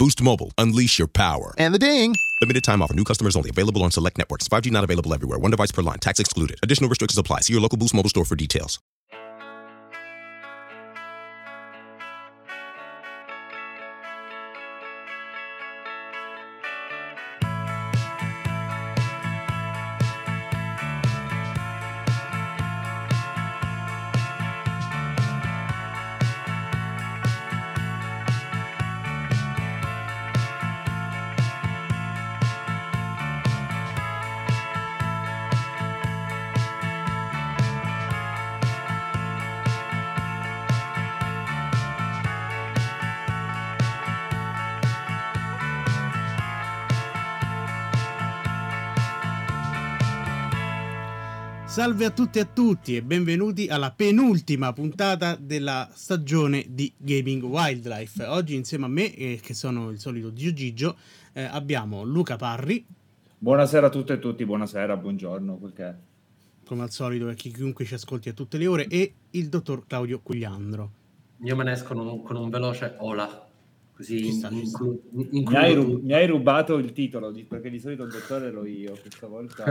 Boost Mobile. Unleash your power. And the ding. Limited time offer. New customers only. Available on select networks. 5G not available everywhere. One device per line. Tax excluded. Additional restrictions apply. See your local Boost Mobile store for details. Salve a tutti e a tutti e benvenuti alla penultima puntata della stagione di Gaming Wildlife. Oggi insieme a me, eh, che sono il solito Gio Gigio, eh, abbiamo Luca Parri. Buonasera a tutte e tutti, buonasera, buongiorno, quel che è. Come al solito, per chiunque ci ascolti a tutte le ore, e il dottor Claudio Cugliandro. Io me ne esco con un, con un veloce hola. Così in- inclu- Mi hai, ru- tutto. mi hai rubato il titolo, di- perché di solito il dottore ero io, questa volta...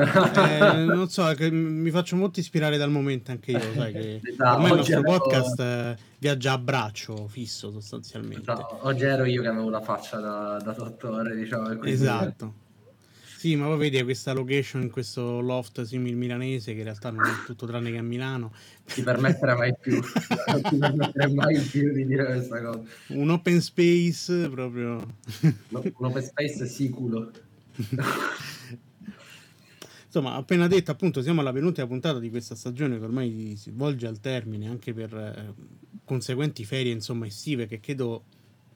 Eh, non so, che mi faccio molto ispirare dal momento anche io, sai che Esatto, ormai il nostro avevo- podcast eh, viaggia a braccio fisso sostanzialmente. No, oggi ero io che avevo la faccia da, da dottore, diciamo. quindi- Esatto. Sì, ma poi vedi questa location in questo loft simil milanese che in realtà non è tutto tranne che a Milano. Ti permetterà mai più, ti permetterei mai più di dire questa cosa. Un open space proprio. No, un open space sicuro. Insomma, appena detto, appunto, siamo alla penultima puntata di questa stagione che ormai si volge al termine anche per eh, conseguenti ferie, insomma, estive che credo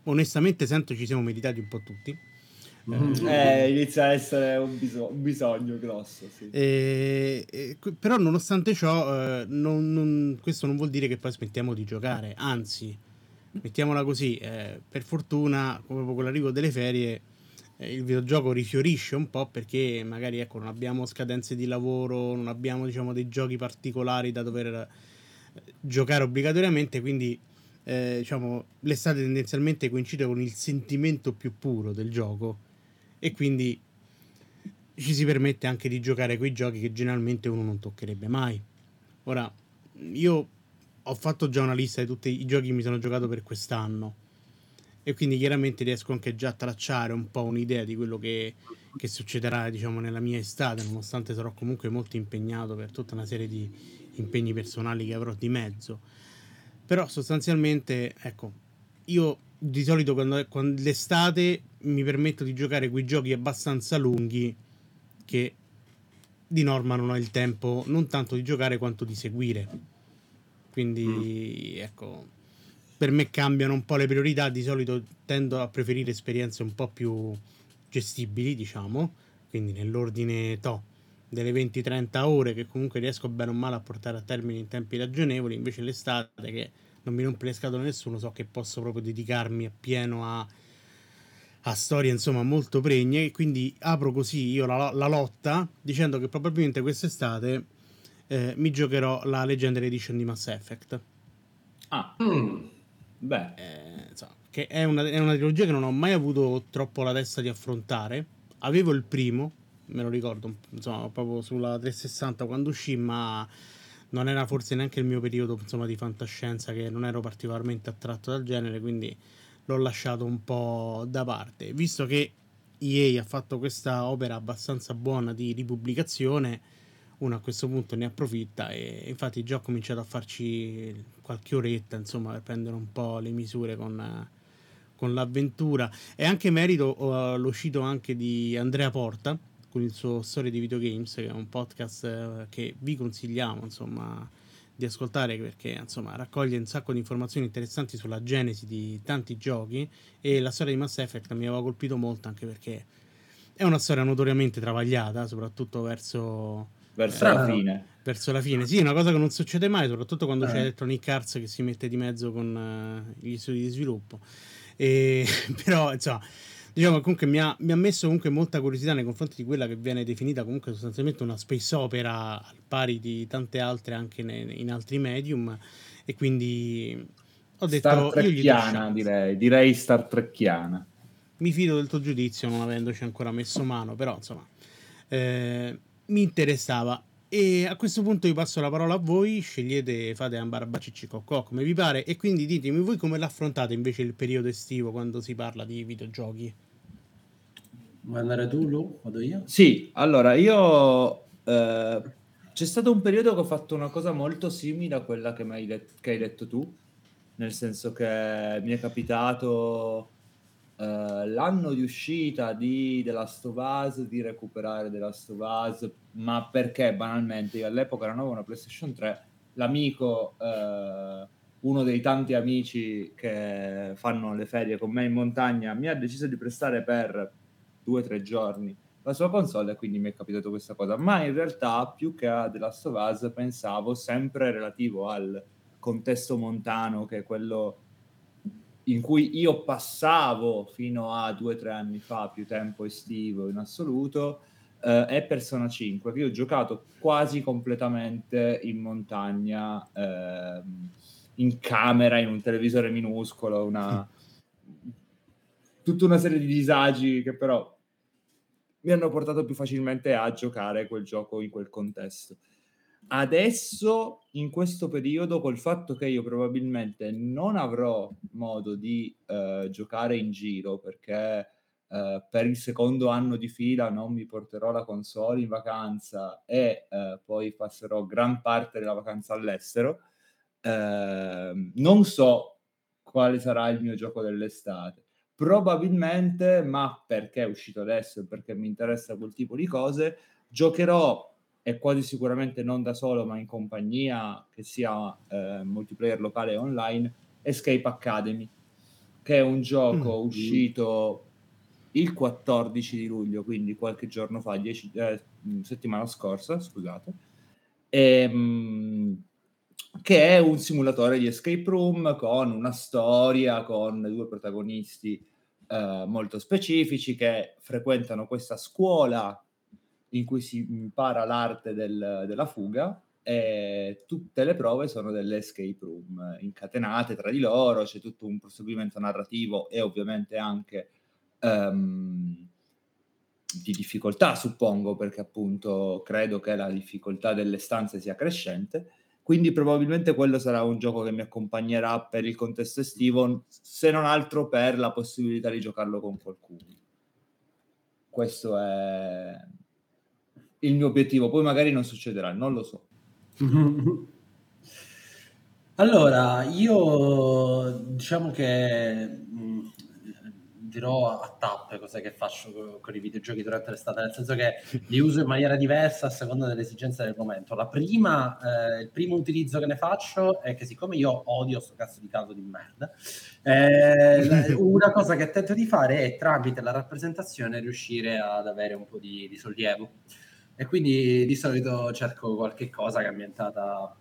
onestamente sento ci siamo meritati un po' tutti. Eh, inizia a essere un, biso- un bisogno grosso, sì. E- e però nonostante ciò, eh, non- non- questo non vuol dire che poi smettiamo di giocare, anzi, mettiamola così, eh, per fortuna, proprio con l'arrivo delle ferie, eh, il videogioco rifiorisce un po' perché magari ecco, non abbiamo scadenze di lavoro, non abbiamo diciamo, dei giochi particolari da dover eh, giocare obbligatoriamente, quindi eh, diciamo, l'estate tendenzialmente coincide con il sentimento più puro del gioco e quindi ci si permette anche di giocare quei giochi che generalmente uno non toccherebbe mai. Ora, io ho fatto già una lista di tutti i giochi che mi sono giocato per quest'anno e quindi chiaramente riesco anche già a tracciare un po' un'idea di quello che, che succederà, diciamo, nella mia estate, nonostante sarò comunque molto impegnato per tutta una serie di impegni personali che avrò di mezzo. Però sostanzialmente, ecco, io di solito quando, quando l'estate mi permetto di giocare quei giochi abbastanza lunghi che di norma non ho il tempo non tanto di giocare quanto di seguire. Quindi ecco, per me cambiano un po' le priorità, di solito tendo a preferire esperienze un po' più gestibili, diciamo, quindi nell'ordine to delle 20-30 ore che comunque riesco bene o male a portare a termine in tempi ragionevoli, invece l'estate che non mi rompe le scatole nessuno, so che posso proprio dedicarmi appieno a, a storie insomma molto pregne e quindi apro così io la, la lotta dicendo che probabilmente quest'estate eh, mi giocherò la Legendary Edition di Mass Effect. Ah, Mm. beh, Eh, insomma, che è una, è una trilogia che non ho mai avuto troppo la testa di affrontare. Avevo il primo, me lo ricordo, insomma, proprio sulla 360 quando uscì, ma non era forse neanche il mio periodo insomma, di fantascienza, che non ero particolarmente attratto dal genere, quindi l'ho lasciato un po' da parte. Visto che EA ha fatto questa opera abbastanza buona di ripubblicazione, uno a questo punto ne approfitta e infatti già ho cominciato a farci qualche oretta, insomma, per prendere un po' le misure con, con l'avventura. E anche merito eh, l'uscito anche di Andrea Porta con il suo Storie di Videogames, che è un podcast eh, che vi consigliamo, insomma, di ascoltare perché insomma raccoglie un sacco di informazioni interessanti sulla genesi di tanti giochi e la storia di Mass Effect mi aveva colpito molto anche perché è una storia notoriamente travagliata, soprattutto verso verso Eh, la fine. verso la fine. Sì, una cosa che non succede mai, soprattutto quando Eh. c'è Electronic Arts che si mette di mezzo con eh, gli studi di sviluppo. E, però, insomma, diciamo comunque mi ha, mi ha messo comunque molta curiosità nei confronti di quella che viene definita comunque sostanzialmente una space opera al pari di tante altre anche ne- in altri medium. E quindi ho detto, Star Trekkiana, direi. Direi Star Trekkiana. Mi fido del tuo giudizio, non avendoci ancora messo mano, però insomma, eh, mi interessava. E a questo punto io passo la parola a voi, scegliete, fate un barbacicci coccò come vi pare, e quindi ditemi voi come l'affrontate invece il periodo estivo quando si parla di videogiochi. Vuoi andare tu, Lu? Vado io? Sì, allora io eh, c'è stato un periodo che ho fatto una cosa molto simile a quella che, mi hai, det- che hai detto tu, nel senso che mi è capitato eh, l'anno di uscita di The Last of Us di recuperare The Last of Us, ma perché banalmente io all'epoca non avevo una PlayStation 3, l'amico, eh, uno dei tanti amici che fanno le ferie con me in montagna, mi ha deciso di prestare per due o tre giorni la sua console e quindi mi è capitato questa cosa. Ma in realtà, più che a The Last of Us, pensavo sempre relativo al contesto montano, che è quello in cui io passavo fino a due o tre anni fa più tempo estivo in assoluto, eh, è Persona 5, che io ho giocato quasi completamente in montagna, ehm, in camera, in un televisore minuscolo, una... tutta una serie di disagi che però mi hanno portato più facilmente a giocare quel gioco in quel contesto. Adesso, in questo periodo, col fatto che io probabilmente non avrò modo di eh, giocare in giro perché eh, per il secondo anno di fila non mi porterò la console in vacanza e eh, poi passerò gran parte della vacanza all'estero, ehm, non so quale sarà il mio gioco dell'estate. Probabilmente, ma perché è uscito adesso e perché mi interessa quel tipo di cose, giocherò e quasi sicuramente non da solo, ma in compagnia, che sia eh, multiplayer locale o online, Escape Academy, che è un gioco Mm. uscito il 14 di luglio, quindi qualche giorno fa, 10, eh, settimana scorsa, scusate, ehm, che è un simulatore di escape room con una storia, con due protagonisti eh, molto specifici che frequentano questa scuola in cui si impara l'arte del- della fuga e tutte le prove sono delle escape room incatenate tra di loro, c'è tutto un proseguimento narrativo e ovviamente anche ehm, di difficoltà, suppongo, perché appunto credo che la difficoltà delle stanze sia crescente. Quindi probabilmente quello sarà un gioco che mi accompagnerà per il contesto estivo, se non altro per la possibilità di giocarlo con qualcuno. Questo è il mio obiettivo, poi magari non succederà, non lo so. Allora, io diciamo che mh, dirò a tappe cose che faccio co- con, i videogiochi durante l'estate, nel senso che li uso in maniera diversa a seconda delle esigenze del momento. La prima, eh, il primo utilizzo che ne faccio è che siccome io odio sto cazzo di caldo di merda, eh, una cosa che tento di fare è tramite la rappresentazione riuscire ad avere un po' di, di sollievo. E quindi di solito cerco qualche cosa che è ambientata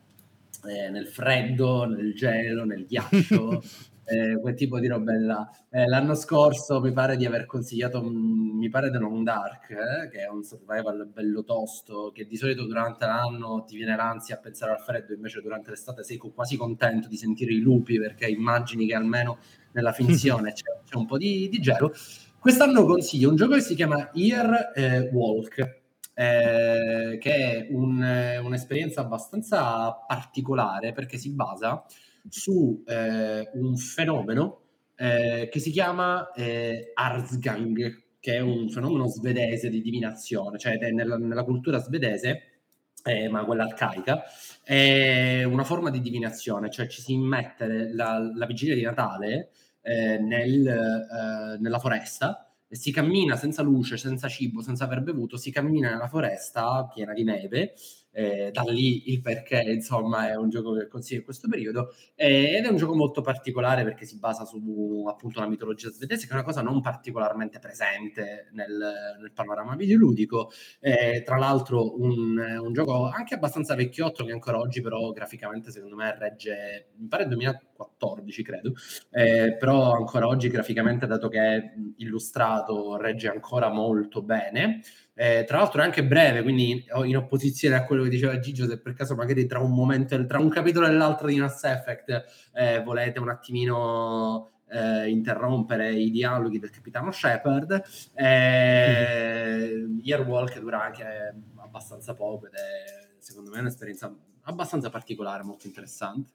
eh, nel freddo, nel gelo, nel ghiaccio, eh, quel tipo di roba là. Eh, l'anno scorso mi pare di aver consigliato, mi pare The Long Dark, eh, che è un survival bello tosto, che di solito durante l'anno ti viene l'ansia a pensare al freddo, invece durante l'estate sei quasi contento di sentire i lupi perché immagini che almeno nella finzione c'è, c'è un po' di, di gelo. Quest'anno consiglio un gioco che si chiama Ear eh, Walk, eh, che è un, eh, un'esperienza abbastanza particolare perché si basa su eh, un fenomeno eh, che si chiama eh, Arsgang, che è un fenomeno svedese di divinazione, cioè nella, nella cultura svedese, eh, ma quella arcaica, è una forma di divinazione, cioè ci si immette la, la vigilia di Natale nel, nella foresta si cammina senza luce, senza cibo, senza aver bevuto, si cammina nella foresta piena di neve eh, da lì il perché, insomma, è un gioco che consiglio in questo periodo. Eh, ed è un gioco molto particolare perché si basa su appunto la mitologia svedese, che è una cosa non particolarmente presente nel, nel panorama videoludico. Eh, tra l'altro, un, un, gioco anche abbastanza vecchiotto che ancora oggi, però, graficamente, secondo me, regge, mi pare 2014, credo, eh, però ancora oggi graficamente, dato che è illustrato, regge ancora molto bene. Eh, tra l'altro è anche breve, quindi in opposizione a quello che diceva Gigio, se per caso magari tra un momento, tra un capitolo e l'altro di Mass Effect eh, volete un attimino eh, interrompere i dialoghi del capitano Shepard, eh, Yearwalk dura anche abbastanza poco ed è secondo me un'esperienza abbastanza particolare, molto interessante.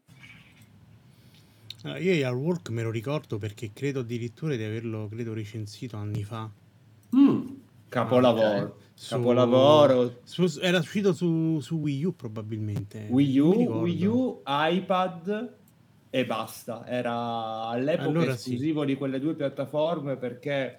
Allora, io Yearwalk me lo ricordo perché credo addirittura di averlo credo recensito anni fa. Mm. Capolavoro. Okay. Su, Capolavoro. Su, era uscito su, su, Wii U probabilmente. Wii U, Wii U, iPad e basta. Era all'epoca allora esclusivo sì. di quelle due piattaforme perché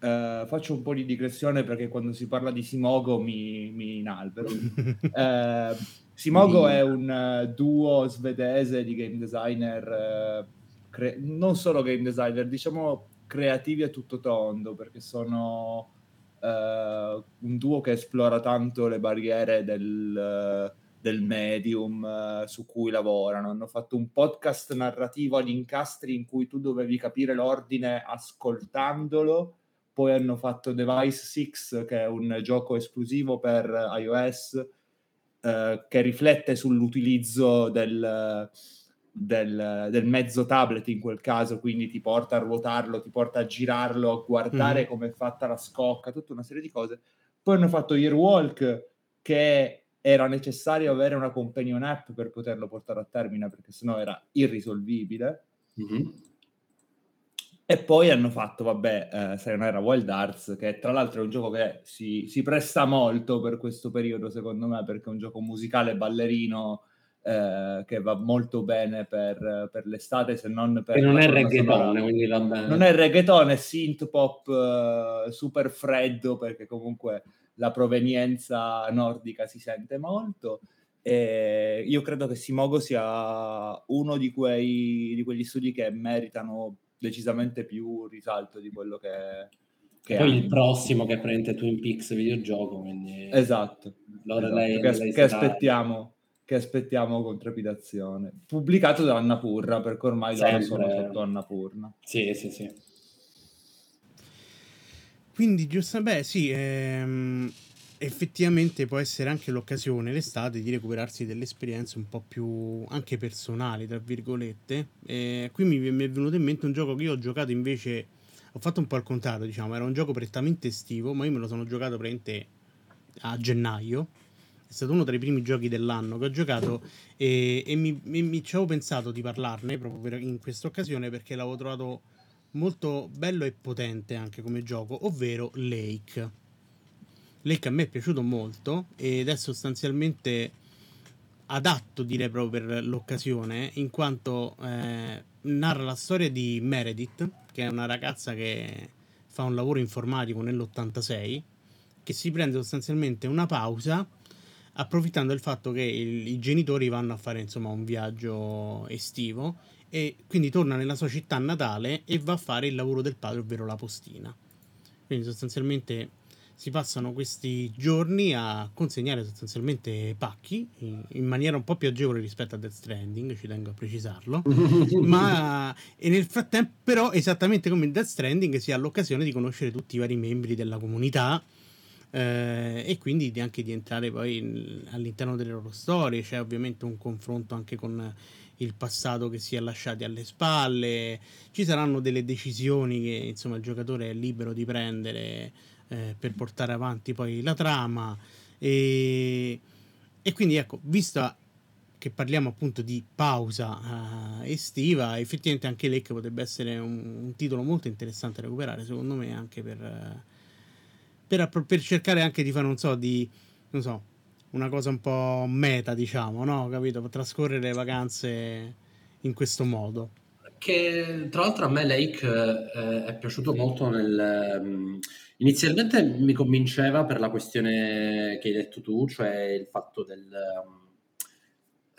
eh, faccio un po' di digressione perché quando si parla di Simogo mi, mi inalbero. eh, Simogo è un uh, duo svedese di game designer, uh, cre- non solo game designer, diciamo creativi a tutto tondo perché sono uh, un duo che esplora tanto le barriere del, uh, del medium uh, su cui lavorano. Hanno fatto un podcast narrativo agli incastri in cui tu dovevi capire l'ordine ascoltandolo. Poi hanno fatto Device 6, che è un gioco esclusivo per iOS, che riflette sull'utilizzo del, del, del, mezzo tablet in quel caso, quindi ti porta a ruotarlo, ti porta a girarlo, a guardare mm. come è fatta la scocca, tutta una serie di cose. Poi hanno fatto Yearwalk che era necessario avere una companion app per poterlo portare a termine perché sennò era irrisolvibile. Mm-hmm. E poi hanno fatto, vabbè, eh, Sayonara Wild Arts, che tra l'altro è un gioco che si, si, presta molto per questo periodo, secondo me, perché è un gioco musicale ballerino eh, che va molto bene per, per, l'estate, se non per... E non è reggaeton, quindi va bene. Non è reggaeton, è synth pop uh, super freddo, perché comunque la provenienza nordica si sente molto. E io credo che Simogo sia uno di, quei, di quegli studi che meritano decisamente più risalto di quello che, che poi il prossimo che prende Twin Peaks videogioco quindi esatto, allora esatto. Lei, che, lei che aspettiamo che aspettiamo con trepidazione. Pubblicato da Annapurna, perché ormai loro sono sotto Annapurna. Sì, sì, sì. Quindi, giusto, beh, sì, ehm, effettivamente può essere anche l'occasione l'estate di recuperarsi delle esperienze un po' più anche personali, tra virgolette. E qui mi, mi è venuto in mente un gioco che io ho giocato invece, ho fatto un po' al contrario, diciamo, era un gioco prettamente estivo, ma io me lo sono giocato praticamente a gennaio è stato uno tra i primi giochi dell'anno che ho giocato e, e mi, mi, mi, ci avevo pensato di parlarne proprio in questa occasione perché l'avevo trovato molto bello e potente anche come gioco, ovvero Lake. Lake a me è piaciuto molto ed è sostanzialmente adatto direi proprio per l'occasione in quanto eh, narra la storia di Meredith che è una ragazza che fa un lavoro informatico nell'86 che si prende sostanzialmente una pausa approfittando del fatto che il, i genitori vanno a fare insomma un viaggio estivo e quindi torna nella sua città natale e va a fare il lavoro del padre, ovvero la postina. Quindi sostanzialmente si passano questi giorni a consegnare sostanzialmente pacchi in, in maniera un po' più agevole rispetto a Death Stranding, ci tengo a precisarlo. ma e nel frattempo, però, esattamente come in Death Stranding, si ha l'occasione di conoscere tutti i vari membri della comunità eh, e quindi anche di entrare poi in, all'interno delle loro storie. C'è ovviamente un confronto anche con il passato che si è lasciati alle spalle. Ci saranno delle decisioni che insomma il giocatore è libero di prendere eh, per portare avanti poi la trama. E, e quindi ecco, visto che parliamo appunto di pausa uh, estiva, effettivamente anche Lake potrebbe essere un, un, titolo molto interessante da recuperare, secondo me, anche per, uh, per, per, cercare anche di fare, non so, di, non so, una cosa un po' meta, diciamo, no? Capito? Trascorrere le vacanze in questo modo. che tra l'altro a me Lake eh, è piaciuto molto nel... Um, inizialmente mi convinceva per la questione che hai detto tu, cioè il fatto del... Um,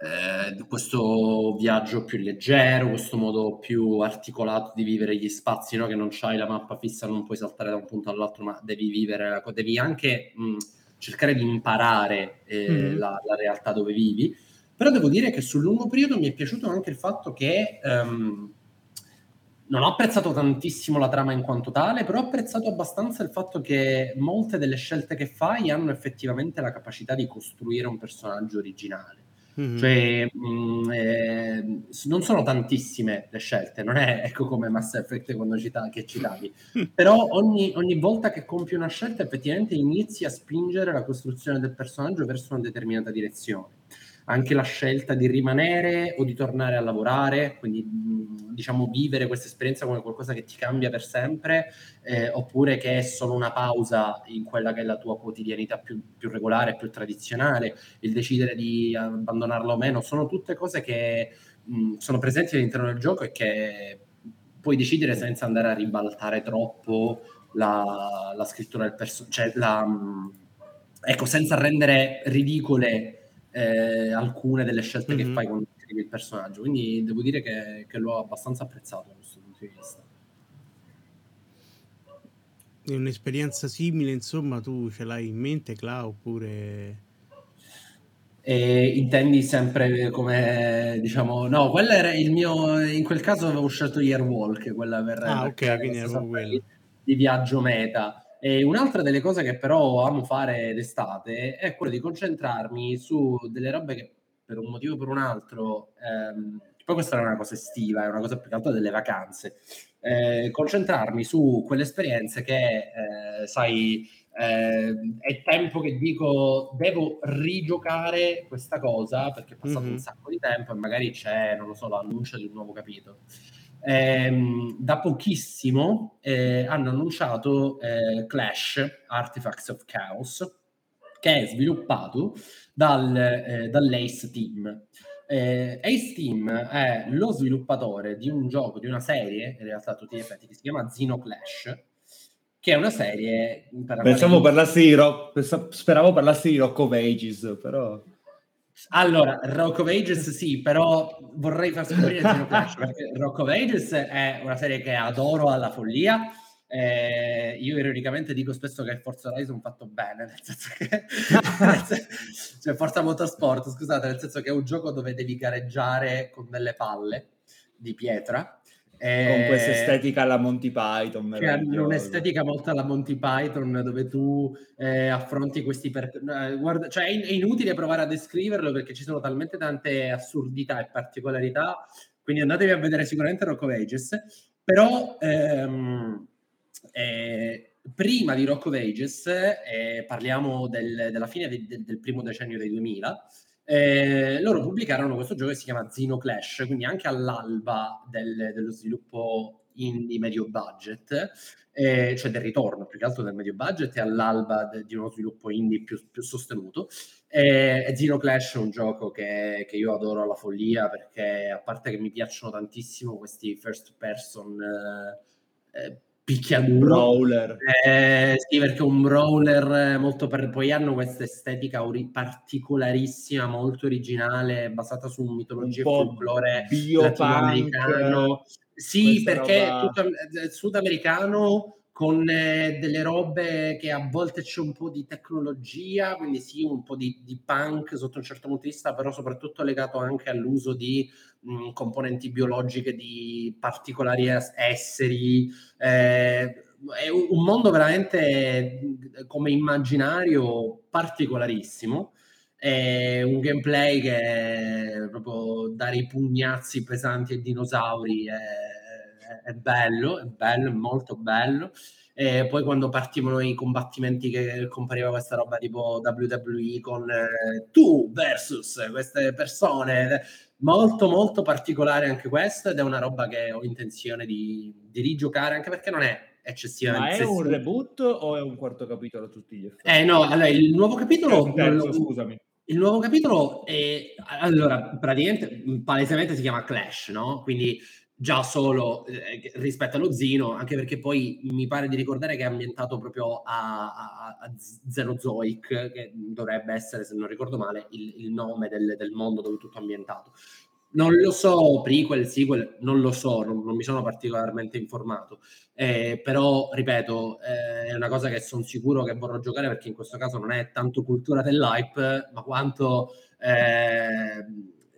eh, questo viaggio più leggero, questo modo più articolato di vivere gli spazi, no? che non c'hai la mappa fissa, non puoi saltare da un punto all'altro, ma devi vivere, devi anche mh, cercare di imparare eh, mm. la, la, realtà dove vivi. Però devo dire che sul lungo periodo mi è piaciuto anche il fatto che um, non ho apprezzato tantissimo la trama in quanto tale, però ho apprezzato abbastanza il fatto che molte delle scelte che fai hanno effettivamente la capacità di costruire un personaggio originale. Mm-hmm. Cioè, mh, mm, eh, non sono tantissime le scelte, non è ecco come Mass Effect quando cita- che citavi, però ogni, ogni, volta che compi una scelta effettivamente inizi a spingere la costruzione del personaggio verso una determinata direzione anche la scelta di rimanere o di tornare a lavorare, quindi diciamo vivere questa esperienza come qualcosa che ti cambia per sempre, eh, oppure che è solo una pausa in quella che è la tua quotidianità più, più regolare, più tradizionale, il decidere di abbandonarla o meno, sono tutte cose che mh, sono presenti all'interno del gioco e che puoi decidere senza andare a ribaltare troppo la, la scrittura del personaggio, cioè ecco, senza rendere ridicole eh, alcune delle scelte mm-hmm. che fai quando scrivi il personaggio. Quindi devo dire che, che l'ho abbastanza apprezzato da questo punto di vista. È un'esperienza simile, insomma, tu ce l'hai in mente, Cla, oppure... E intendi sempre come diciamo no quello era il mio in quel caso avevo scelto Yearwalk quella per ah ok quindi era proprio quello di viaggio meta e un'altra delle cose che però amo fare d'estate è quella di concentrarmi su delle robe che per un motivo o per un altro, ehm, poi questa è una cosa estiva, è una cosa più che altro delle vacanze, eh, concentrarmi su quelle esperienze che, eh, sai, eh, è tempo che dico devo rigiocare questa cosa perché è passato mm-hmm. un sacco di tempo e magari c'è, non lo so, l'annuncio di un nuovo capitolo ehm, da pochissimo eh, hanno annunciato eh, Clash Artifacts of Chaos che è sviluppato dal, eh, dall'Ace Team. Eh, Ace Team è lo sviluppatore di un gioco, di una serie, in realtà a tutti gli effetti, che si chiama Xeno Clash, che è una serie... Per Pensavo parlassi di Rock, speravo parlassi di Rock of Ages, però... Allora, Rock of Ages sì, però vorrei far scoprire Xenoclash perché Rock of Ages è una serie che adoro alla follia. Eh, io ironicamente dico spesso che Forza Horizon fatto bene, nel senso che cioè Forza Motorsport, scusate, nel senso che è un gioco dove devi gareggiare con delle palle di pietra eh, con questa estetica alla Monty Python. Che hanno un'estetica molto alla Monty Python dove tu eh, affronti questi... Per... Eh, guarda, cioè è, è, inutile provare a descriverlo perché ci sono talmente tante assurdità e particolarità, quindi andatevi a vedere sicuramente Rock of Ages, però ehm, eh, prima di Rock of Ages eh, parliamo del, della fine de, del primo decennio dei 2000, eh, loro pubblicarono questo gioco che si chiama Xeno Clash, quindi anche all'alba del, dello sviluppo indie medio budget, eh, cioè del ritorno più che altro del medio budget e all'alba de, di uno sviluppo indie più, più sostenuto. Eh, Xeno Clash è un gioco che, che, io adoro alla follia perché a parte che mi piacciono tantissimo questi first person eh, eh picchiaduro. Brawler. Eh, sì, perché un brawler molto per... Poi hanno questa estetica ori- particolarissima, molto originale, basata su mitologia un e folklore latinoamericano. Sì, perché roba... tutto eh, sudamericano con eh, delle robe che a volte c'è un po' di tecnologia, quindi sì, un po' di, di punk sotto un certo punto di vista, però soprattutto legato anche all'uso di mh, componenti biologiche di particolari esseri. Eh, è un mondo veramente come immaginario particolarissimo. È un gameplay che proprio dare i pugnazzi pesanti ai dinosauri è è bello, è bello, è molto bello. E poi quando partivano i combattimenti che compariva questa roba tipo WWE con eh, tu versus queste persone, molto molto particolare anche questo ed è una roba che ho intenzione di, di rigiocare anche perché non è eccessivamente... Ma è un reboot o è un quarto capitolo a tutti gli effetti? Eh no, allora il nuovo capitolo... Terzo, scusami. Il nuovo capitolo è... Allora, praticamente, palesemente si chiama Clash, no? Quindi già solo eh, rispetto allo Zino, anche perché poi mi pare di ricordare che è ambientato proprio a, a, a Zenozoic, che dovrebbe essere, se non ricordo male, il, il nome del, del, mondo dove tutto è ambientato. Non lo so, prequel, sequel, non lo so, non, non mi sono particolarmente informato, eh, però ripeto, eh, è una cosa che sono sicuro che vorrò giocare perché in questo caso non è tanto cultura dell'hype, ma quanto eh,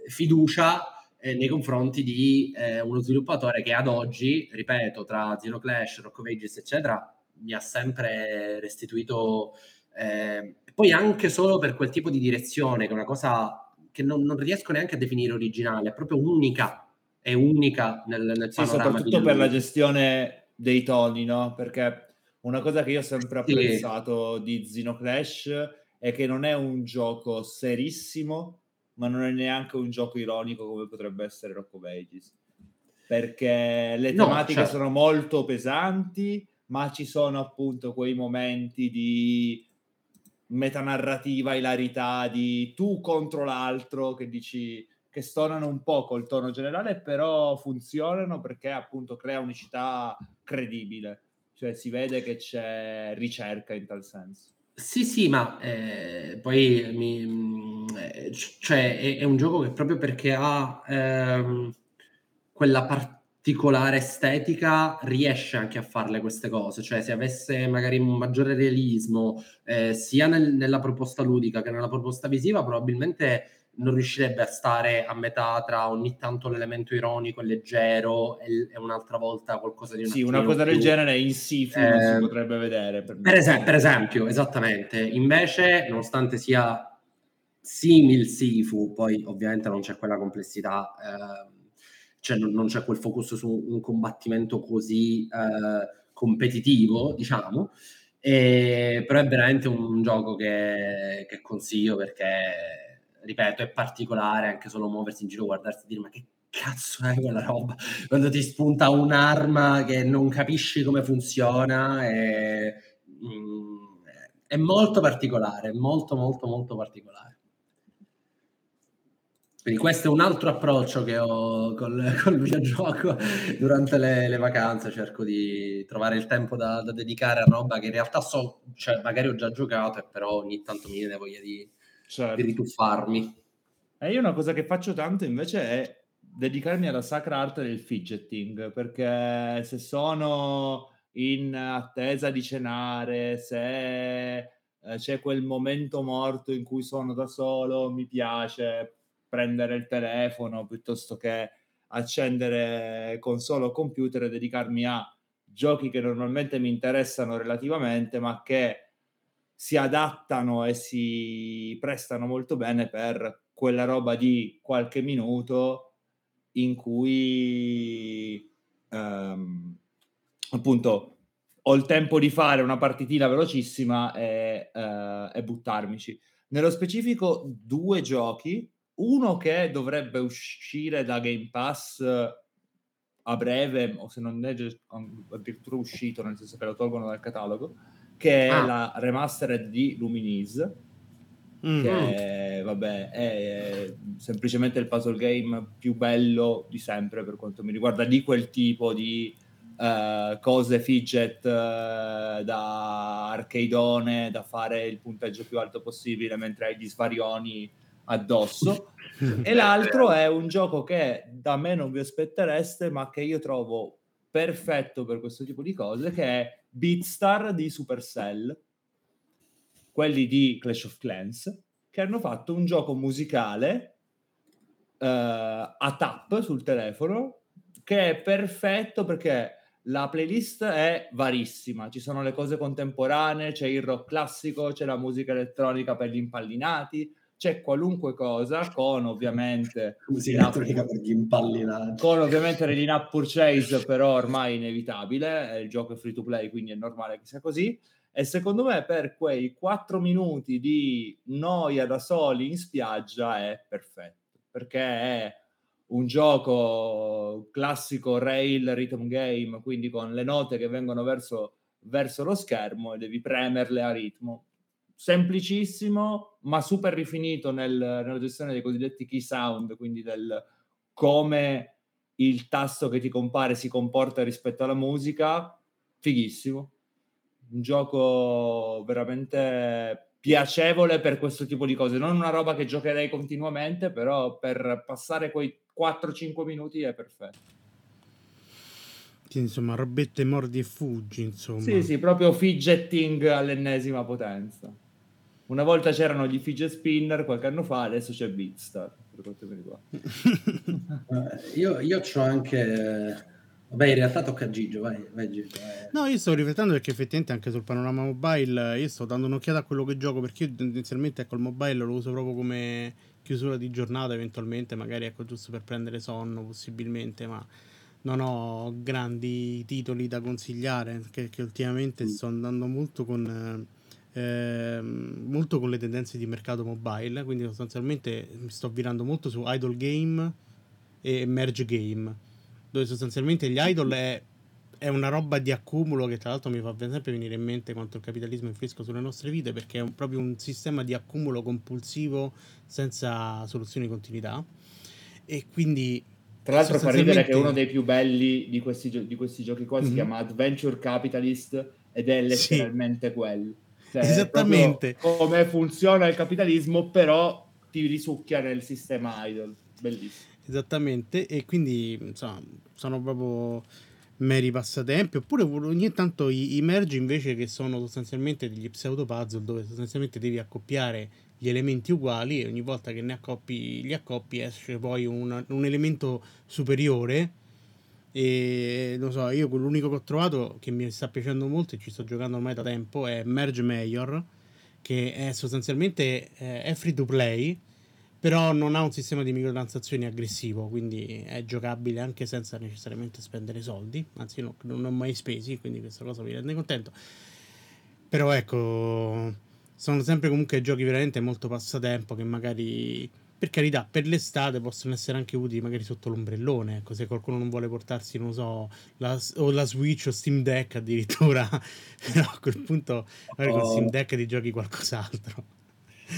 fiducia eh, nei confronti di eh, uno sviluppatore che ad oggi, ripeto, tra Zero Clash, Rock of Ages, eccetera, mi ha sempre restituito. Eh, poi anche solo per quel tipo di direzione, che è una cosa che non, non riesco neanche a definire originale, è proprio unica. È unica nel, nel sì, soprattutto di... per la gestione dei toni, no? Perché una cosa che io ho sempre apprezzato sì. di Xenoclash è che non è un gioco serissimo, ma non è neanche un gioco ironico come potrebbe essere Rock of Ages. Perché le tematiche no, certo. sono molto pesanti, ma ci sono appunto quei momenti di metanarrativa, ilarità, di tu contro l'altro, che dici che stonano un po' col tono generale, però funzionano perché appunto crea unicità credibile. Cioè si vede che c'è ricerca in tal senso. Sì, sì, ma eh, poi mi, mm, eh, cioè, è, è, un gioco che proprio perché ha ehm, quella particolare estetica riesce anche a farle queste cose. Cioè, se avesse magari un maggiore realismo eh, sia nel, nella proposta ludica che nella proposta visiva, probabilmente non riuscirebbe a stare a metà tra ogni tanto l'elemento ironico e leggero e, e un'altra volta qualcosa di un Sì, una cosa più... del genere in Sifu eh, non si potrebbe vedere. Per, per, esempio, per, esempio, esattamente. Invece, nonostante sia simil Sifu, poi ovviamente non c'è quella complessità, eh, cioè non, non, c'è quel focus su un combattimento così eh, competitivo, diciamo. E, però è veramente un gioco che, che consiglio perché ripeto, è particolare anche solo muoversi in giro, guardarsi e dire ma che cazzo è quella roba? Quando ti spunta un'arma che non capisci come funziona, è, mm, è molto particolare, molto molto molto particolare. Quindi questo è un altro approccio che ho col, col videogioco durante le, le, vacanze, cerco di trovare il tempo da, da, dedicare a roba che in realtà so, cioè magari ho già giocato, e però ogni tanto mi viene voglia di, certo. di rituffarmi. E io una cosa che faccio tanto invece è dedicarmi alla sacra arte del fidgeting, perché se sono in attesa di cenare, se eh, c'è quel momento morto in cui sono da solo, mi piace prendere il telefono piuttosto che accendere console o computer e dedicarmi a giochi che normalmente mi interessano relativamente, ma che si adattano e si prestano molto bene per quella roba di qualche minuto in cui ehm, appunto ho il tempo di fare una partitina velocissima e, eh, e buttarmici. Nello specifico due giochi, uno che dovrebbe uscire da Game Pass a breve, o se non è addirittura uscito, nel senso che lo tolgono dal catalogo, che ah. è la remastered di Luminiz, mm. che vabbè, è semplicemente il puzzle game più bello di sempre per quanto mi riguarda, di quel tipo di uh, cose fidget uh, da arcadeone, da fare il punteggio più alto possibile mentre hai gli svarioni addosso. e l'altro è un gioco che da me non vi aspettereste, ma che io trovo perfetto per questo tipo di cose, che è Beatstar di Supercell, quelli di Clash of Clans, che hanno fatto un gioco musicale uh, a tap sul telefono che è perfetto perché la playlist è varissima, ci sono le cose contemporanee, c'è il rock classico, c'è la musica elettronica per gli impallinati, c'è qualunque cosa con ovviamente gli impallinati con ovviamente l'in-app purchase però ormai inevitabile il gioco è free to play quindi è normale che sia così. E secondo me per quei quattro minuti di noia da soli in spiaggia è perfetto perché è un gioco classico rail rhythm game quindi con le note che vengono verso, verso lo schermo e devi premerle a ritmo semplicissimo, ma super rifinito nel, nella gestione dei cosiddetti key sound, quindi del come il tasto che ti compare si comporta rispetto alla musica, fighissimo. Un gioco veramente piacevole per questo tipo di cose. Non una roba che giocherei continuamente, però per passare quei 4-5 minuti è perfetto. Sì, insomma, robette mordi e fuggi, insomma. Sì, sì, proprio fidgeting all'ennesima potenza. Una volta c'erano gli fidget spinner, qualche anno fa, adesso c'è Beatstar, per quanto mi riguarda. Eh, io, io ho anche... Vabbè, in realtà tocca a Gigio, vai, vai Gigio. Vai. No, io sto riflettendo perché effettivamente anche sul panorama mobile io sto dando un'occhiata a quello che gioco perché io tendenzialmente ecco il mobile lo uso proprio come chiusura di giornata eventualmente, magari ecco giusto per prendere sonno possibilmente, ma non ho grandi titoli da consigliare perché, che ultimamente sto andando molto con eh, molto con le tendenze di mercato mobile, quindi sostanzialmente mi sto virando molto su idle game e merge game dove sostanzialmente gli idol è, è, una roba di accumulo che tra l'altro mi fa sempre venire in mente quanto il capitalismo influisca sulle nostre vite perché è un, proprio un sistema di accumulo compulsivo senza soluzioni di continuità e quindi tra l'altro fa ridere che uno dei più belli di questi, gio- di questi giochi qua mm-hmm. si mhm. chiama Adventure Capitalist ed è letteralmente sì. quello cioè, esattamente come funziona il capitalismo però ti risucchia nel sistema idol bellissimo Esattamente, e quindi insomma, sono proprio meri passatempi. Oppure ogni tanto i, i merge invece che sono sostanzialmente degli pseudo puzzle dove sostanzialmente devi accoppiare gli elementi uguali e ogni volta che ne accoppi gli accoppi esce poi un, un elemento superiore. E non so, io l'unico che ho trovato che mi sta piacendo molto e ci sto giocando ormai da tempo è Merge Mayor, che è sostanzialmente eh, è free to play però non ha un sistema di microtransazioni aggressivo, quindi è giocabile anche senza necessariamente spendere soldi, anzi no, non ho mai spesi, quindi questa cosa mi rende contento. Però ecco, sono sempre comunque giochi veramente molto passatempo che magari, per carità, per l'estate possono essere anche utili magari sotto l'ombrellone, ecco, se qualcuno non vuole portarsi, non so, la, o la Switch o Steam Deck addirittura, però a quel punto magari oh. con Steam Deck ti giochi qualcos'altro.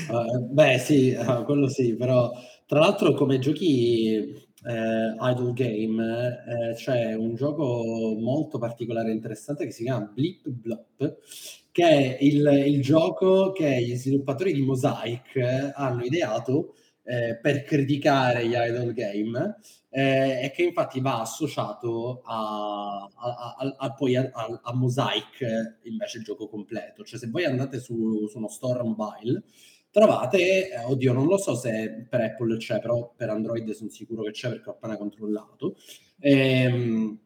Uh, beh, sì, uh, quello sì, però tra l'altro come giochi eh, idle game eh, c'è un gioco molto particolare e interessante che si chiama Blip Blop, che è il, il gioco che gli sviluppatori di Mosaic hanno ideato eh, per criticare gli idle game eh, e che infatti va associato a, a, a, a poi a, Mosaic invece il gioco completo. Cioè se voi andate su, su uno store mobile trovate, eh, oddio non lo so se per Apple c'è, però per Android sono sicuro che c'è perché ho appena controllato. Ehm,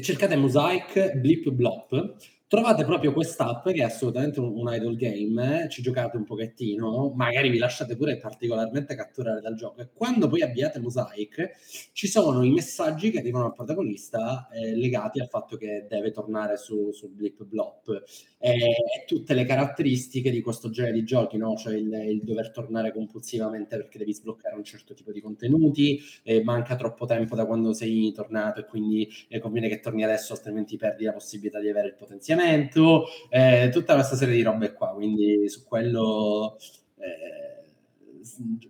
cercate Mosaic Blip Blop trovate proprio quest'app che è assolutamente un, un idle game, eh? ci giocate un pochettino, magari vi lasciate pure particolarmente catturare dal gioco e quando poi abbiate Mosaic ci sono i messaggi che arrivano al protagonista eh, legati al fatto che deve tornare su, su Blip Blop e, e, tutte le caratteristiche di questo genere di giochi, no? cioè il, il, dover tornare compulsivamente perché devi sbloccare un certo tipo di contenuti, eh, manca troppo tempo da quando sei tornato e quindi eh, conviene che torni adesso altrimenti perdi la possibilità di avere il potenziamento finanziamento, eh, tutta questa serie di robe qua, quindi su quello eh,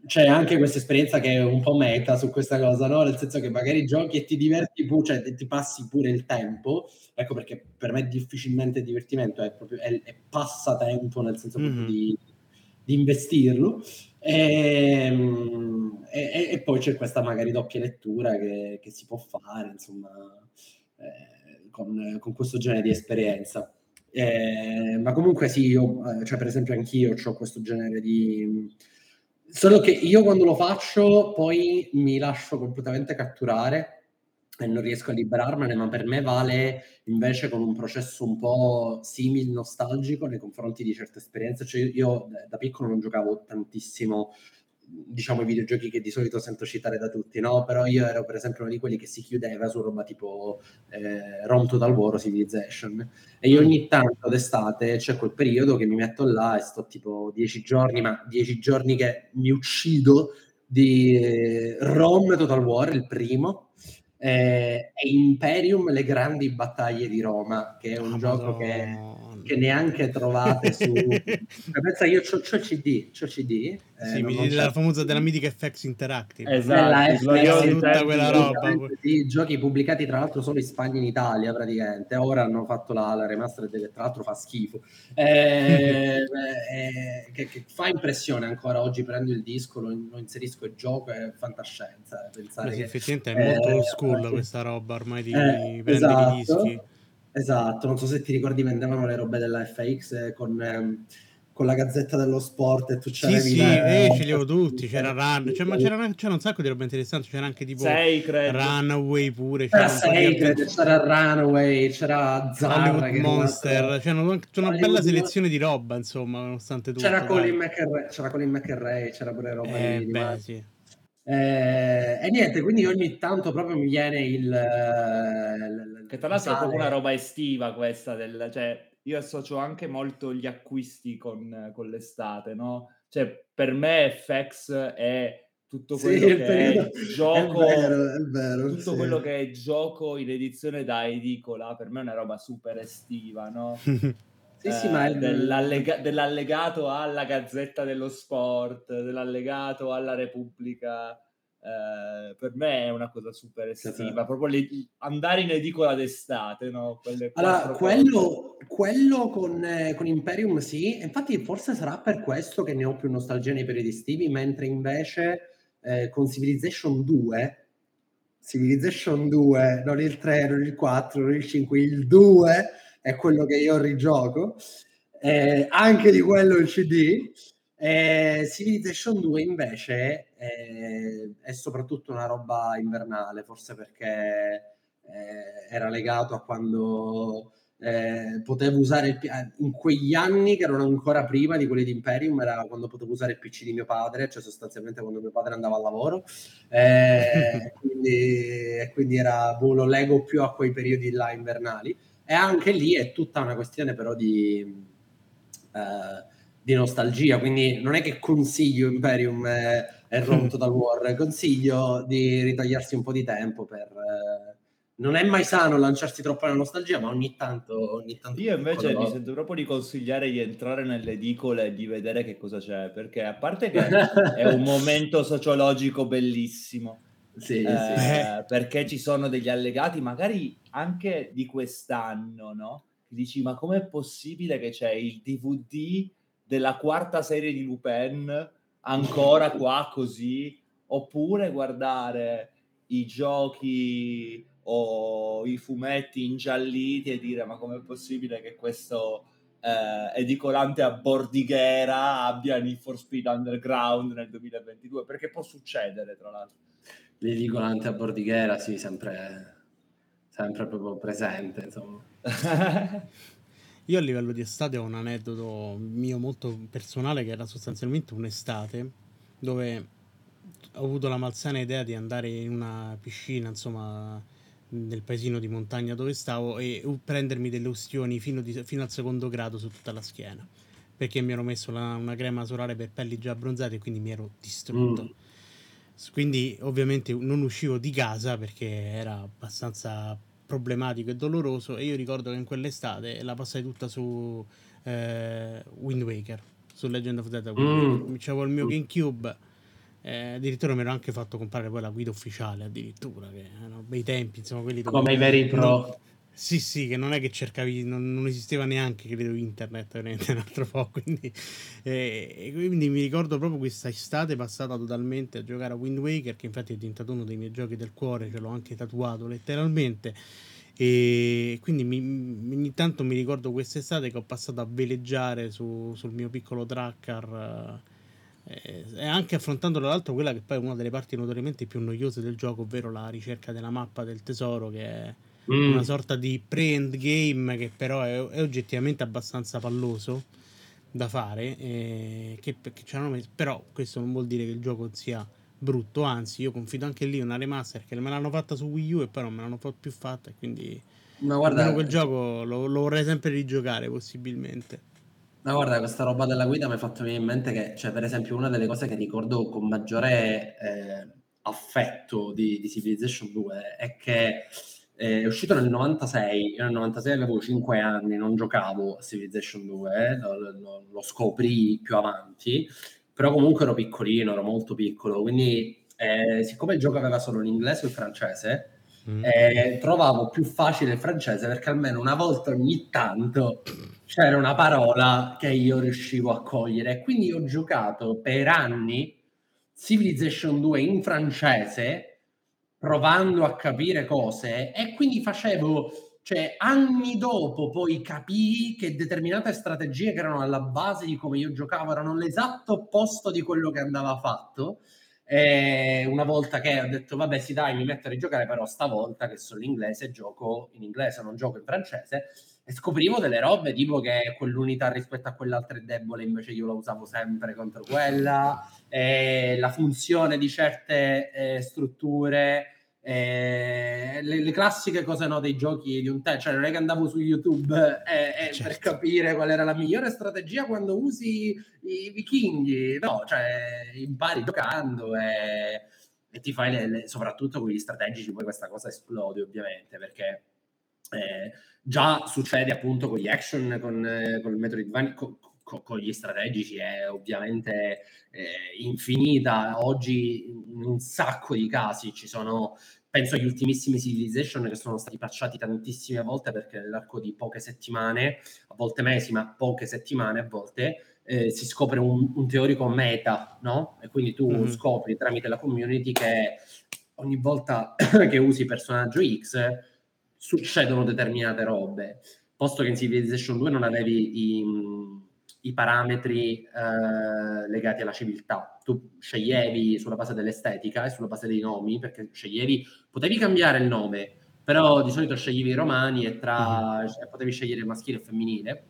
c'è anche questa esperienza che è un po' meta su questa cosa, no? nel senso che magari giochi e ti diverti pure, cioè ti passi pure il tempo, ecco perché per me difficilmente divertimento è proprio è, è passatempo, nel senso mm-hmm. di, di investirlo. Ehm, e, e, e, poi c'è questa magari doppia lettura che, che si può fare, insomma. Eh, con, con questo genere di esperienza. Eh, ma comunque sì, io, eh, cioè per esempio anch'io ho questo genere di... Solo che io quando lo faccio poi mi lascio completamente catturare e non riesco a liberarmene, ma per me vale invece con un processo un po' simile, nostalgico nei confronti di certe esperienze. Cioè io da piccolo non giocavo tantissimo diciamo i videogiochi che di solito sento citare da tutti, no? Però io ero per esempio uno di quelli che si chiudeva su roba tipo eh, Rome Total War o Civilization e io ogni tanto d'estate c'è quel periodo che mi metto là e sto tipo dieci giorni, ma dieci giorni che mi uccido di eh, Rome Total War, il primo, eh, e Imperium, le grandi battaglie di Roma, che è un oh, gioco Madonna. che che neanche trovate su... Pensa, io il CD, c'ho il CD. Eh, sì, non, non la famosa della mitica FX Interactive. Esatto, FX, tutta quella roba. Sì, giochi pubblicati tra l'altro solo in Spagna e in Italia praticamente. Ora hanno fatto la, la remaster che tra l'altro fa schifo. Eh, eh, che, che, fa impressione ancora oggi prendo il disco, lo, lo inserisco e gioco, è fantascienza. Pensare sì, che, effettivamente è molto old school questa roba ormai di eh, prendere esatto. i dischi. Esatto, non so se ti ricordi, vendevano le robe della FX con, ehm, con la gazzetta dello sport e tu c'avevi... Sì, sì, eh, ce li avevo tutti, c'era Run, cioè, ma c'era, c'era, un sacco di roba interessante, c'era anche tipo Sacred. Runaway pure. C'era, c'era Sacred, c'era Runaway, c'era Zara, Monster, c'era una, c'era una bella selezione di roba, insomma, nonostante tutto. C'era Colin, McRae, c'era Colin McRae, c'era pure roba eh, di, beh, di sì. Eh, e niente, quindi ogni tanto proprio mi viene il... il che tra l'altro è proprio una roba estiva questa, del, cioè io associo anche molto gli acquisti con, con l'estate, no? Cioè per me FX è tutto quello sì, che è gioco, è vero, è vero, tutto sì. quello che è gioco in edizione da edicola, per me è una roba super estiva, no? Sì, sì, ma eh, dell'allega- dell'allegato alla Gazzetta dello Sport, dell'allegato alla Repubblica. Eh, per me è una cosa super estiva, proprio le, andare in edicola d'estate, no? allora, quello, quello con, eh, con, Imperium sì, infatti forse sarà per questo che ne ho più nostalgia nei periodi estivi, mentre invece eh, con Civilization 2, Civilization 2, non il 3, non il 4, non il 5, il 2 è quello che io rigioco, eh, anche di quello il CD. Eh, Civilization 2 invece eh, è soprattutto una roba invernale, forse perché eh, era legato a quando eh, potevo usare il, in quegli anni che erano ancora prima di quelli di Imperium, era quando potevo usare il PC di mio padre, cioè sostanzialmente quando mio padre andava al lavoro, eh, quindi, quindi era boh, lo lego più a quei periodi là invernali. E anche lì è tutta una questione però di, eh, di nostalgia, quindi non è che consiglio Imperium è, è rotto dal War, consiglio di ritagliarsi un po' di tempo per... Eh, non è mai sano lanciarsi troppo nella nostalgia, ma ogni tanto... Ogni tanto Io invece mi sento proprio di consigliare di entrare nelle edicole e di vedere che cosa c'è, perché a parte che è un momento sociologico bellissimo, sì, eh, sì. perché ci sono degli allegati magari anche di quest'anno, no? Dici, ma com'è possibile che c'è il DVD della quarta serie di Lupin ancora qua così? Oppure guardare i giochi o i fumetti ingialliti e dire, ma com'è possibile che questo eh, edicolante a Bordighera abbia Need for Speed Underground nel 2022? Perché può succedere, tra l'altro l'edicolante a Bordighera, sì, sempre, sempre proprio presente, insomma. Io a livello di estate ho un aneddoto mio molto personale che era sostanzialmente un'estate dove ho avuto la malsana idea di andare in una piscina, insomma, nel paesino di montagna dove stavo e prendermi delle ustioni fino, di, fino al secondo grado su tutta la schiena perché mi ero messo la, una crema solare per pelli già abbronzate e quindi mi ero distrutto. Mm. Quindi ovviamente non uscivo di casa perché era abbastanza problematico e doloroso e io ricordo che in quell'estate la passai tutta su eh, Wind Waker, su Legend of Zelda. Mm. C'avevo il mio GameCube, eh, addirittura mi ero anche fatto comprare poi la guida ufficiale addirittura, che erano bei tempi, insomma quelli Come i veri pro. No, sì, sì, che non è che cercavi, non, non esisteva neanche, credo, internet, veramente un altro po', quindi, eh, quindi mi ricordo proprio questa estate passata totalmente a giocare a Wind Waker, che infatti è diventato uno dei miei giochi del cuore, ce l'ho anche tatuato letteralmente, e quindi mi, ogni tanto mi ricordo quest'estate che ho passato a veleggiare su, sul mio piccolo tracker, eh, e anche affrontando tra l'altro quella che poi è una delle parti notoriamente più noiose del gioco, ovvero la ricerca della mappa del tesoro, che è mm. una sorta di pre-endgame che però è, è, oggettivamente abbastanza palloso da fare. Eh, che, che messo, però questo non vuol dire che il gioco sia brutto, anzi io confido anche lì una remaster che me l'hanno fatta su Wii U e poi non me l'hanno più fatta e quindi ma guarda, quel gioco lo, lo, vorrei sempre rigiocare possibilmente. Ma guarda, questa roba della guida mi ha fatto venire in mente che, cioè, per esempio, una delle cose che ricordo con maggiore eh, affetto di, di Civilization 2 è che è uscito nel 96, io nel 96 avevo 5 anni, non giocavo a Civilization 2, eh, lo, lo, lo, scoprì più avanti, però comunque ero piccolino, ero molto piccolo, quindi eh, siccome il gioco aveva solo l'inglese e il francese, mm. eh, trovavo più facile il francese perché almeno una volta ogni tanto c'era una parola che io riuscivo a cogliere. Quindi ho giocato per anni Civilization 2 in francese provando a capire cose e quindi facevo, cioè anni dopo poi capii che determinate strategie che erano alla base di come io giocavo erano l'esatto opposto di quello che andava fatto. E una volta che ho detto vabbè sì dai mi metto a rigiocare però stavolta che sono l'inglese gioco in inglese non gioco in francese e scoprivo delle robe tipo che quell'unità rispetto a quell'altra è debole invece io la usavo sempre contro quella la funzione di certe eh, strutture eh, le, le, classiche cose no, dei giochi di un tempo, cioè non è che andavo su YouTube eh, eh, certo. per capire qual era la migliore strategia quando usi i vichinghi, no, cioè impari giocando e, e ti fai le, le, soprattutto con gli strategici, poi questa cosa esplode ovviamente perché eh, già succede appunto con gli action, con, eh, con il Metroidvania, con, con, gli strategici è ovviamente eh, infinita. Oggi in un sacco di casi ci sono, penso agli ultimissimi Civilization che sono stati patchati tantissime volte perché nell'arco di poche settimane, a volte mesi, ma poche settimane a volte, eh, si scopre un, un, teorico meta, no? E quindi tu mm-hmm. scopri tramite la community che ogni volta che usi personaggio X succedono determinate robe. Posto che in Civilization 2 non avevi i i parametri eh, legati alla civiltà. Tu sceglievi sulla base dell'estetica e sulla base dei nomi, perché sceglievi, potevi cambiare il nome, però di solito sceglievi i romani e tra, mm-hmm. potevi scegliere maschile e femminile.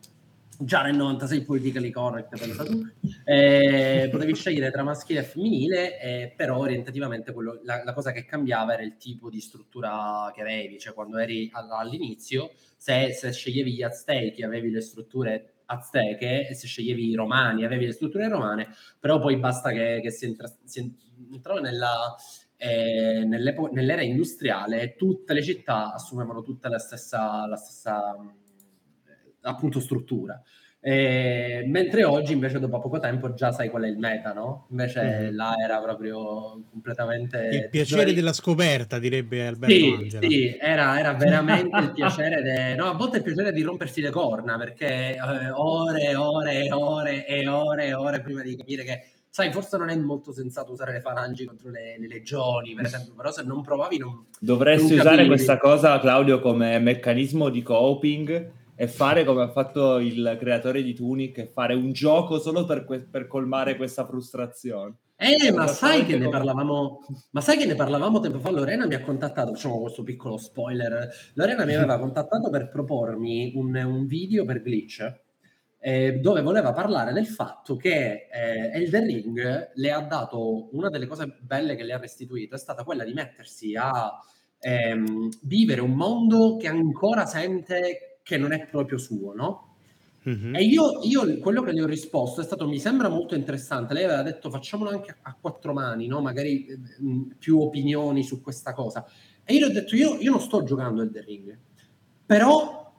Già nel 96 politically correct, pensa tu. Eh, potevi scegliere tra maschile e femminile, eh, però orientativamente quello, la, la, cosa che cambiava era il tipo di struttura che avevi, cioè quando eri all'inizio, se, se sceglievi gli aztechi avevi le strutture azteche e se sceglievi i romani avevi le strutture romane, però poi basta che, che si, entra, si entrava nella, eh, nell'era industriale tutte le città assumevano tutta la stessa, la stessa eh, appunto struttura. Eh, mentre oggi, invece, dopo poco tempo, già sai qual è il meta, no? Invece mm-hmm. là era proprio completamente. Il piacere della scoperta, direbbe Alberto. Sì, Angela. sì era, era, veramente il piacere. De... No, a volte il piacere di rompersi le corna perché eh, ore e ore e ore e ore e ore prima di capire che. Sai, forse non è molto sensato usare le falangi contro le, le legioni, per esempio, però se non provavi non... Dovresti non usare questa cosa, Claudio, come meccanismo di coping e fare come ha fatto il creatore di Tunic e fare un gioco solo per, que- per colmare questa frustrazione. Eh, ma sai che ne parlavamo, ma sai che ne parlavamo tempo fa? Lorena mi ha contattato, facciamo questo piccolo spoiler. Lorena mi aveva contattato per propormi un, un video per glitch eh, dove voleva parlare del fatto che eh, Elden Ring le ha dato una delle cose belle che le ha restituito è stata quella di mettersi a ehm, vivere un mondo che ancora sente che non è proprio suo, no? Mm-hmm. E io, io, quello che le ho risposto è stato: mi sembra molto interessante. Lei aveva detto facciamolo anche a, quattro mani, no? Magari mh, mm, più opinioni su questa cosa. E io le ho detto: io, io non sto giocando Elden Ring, però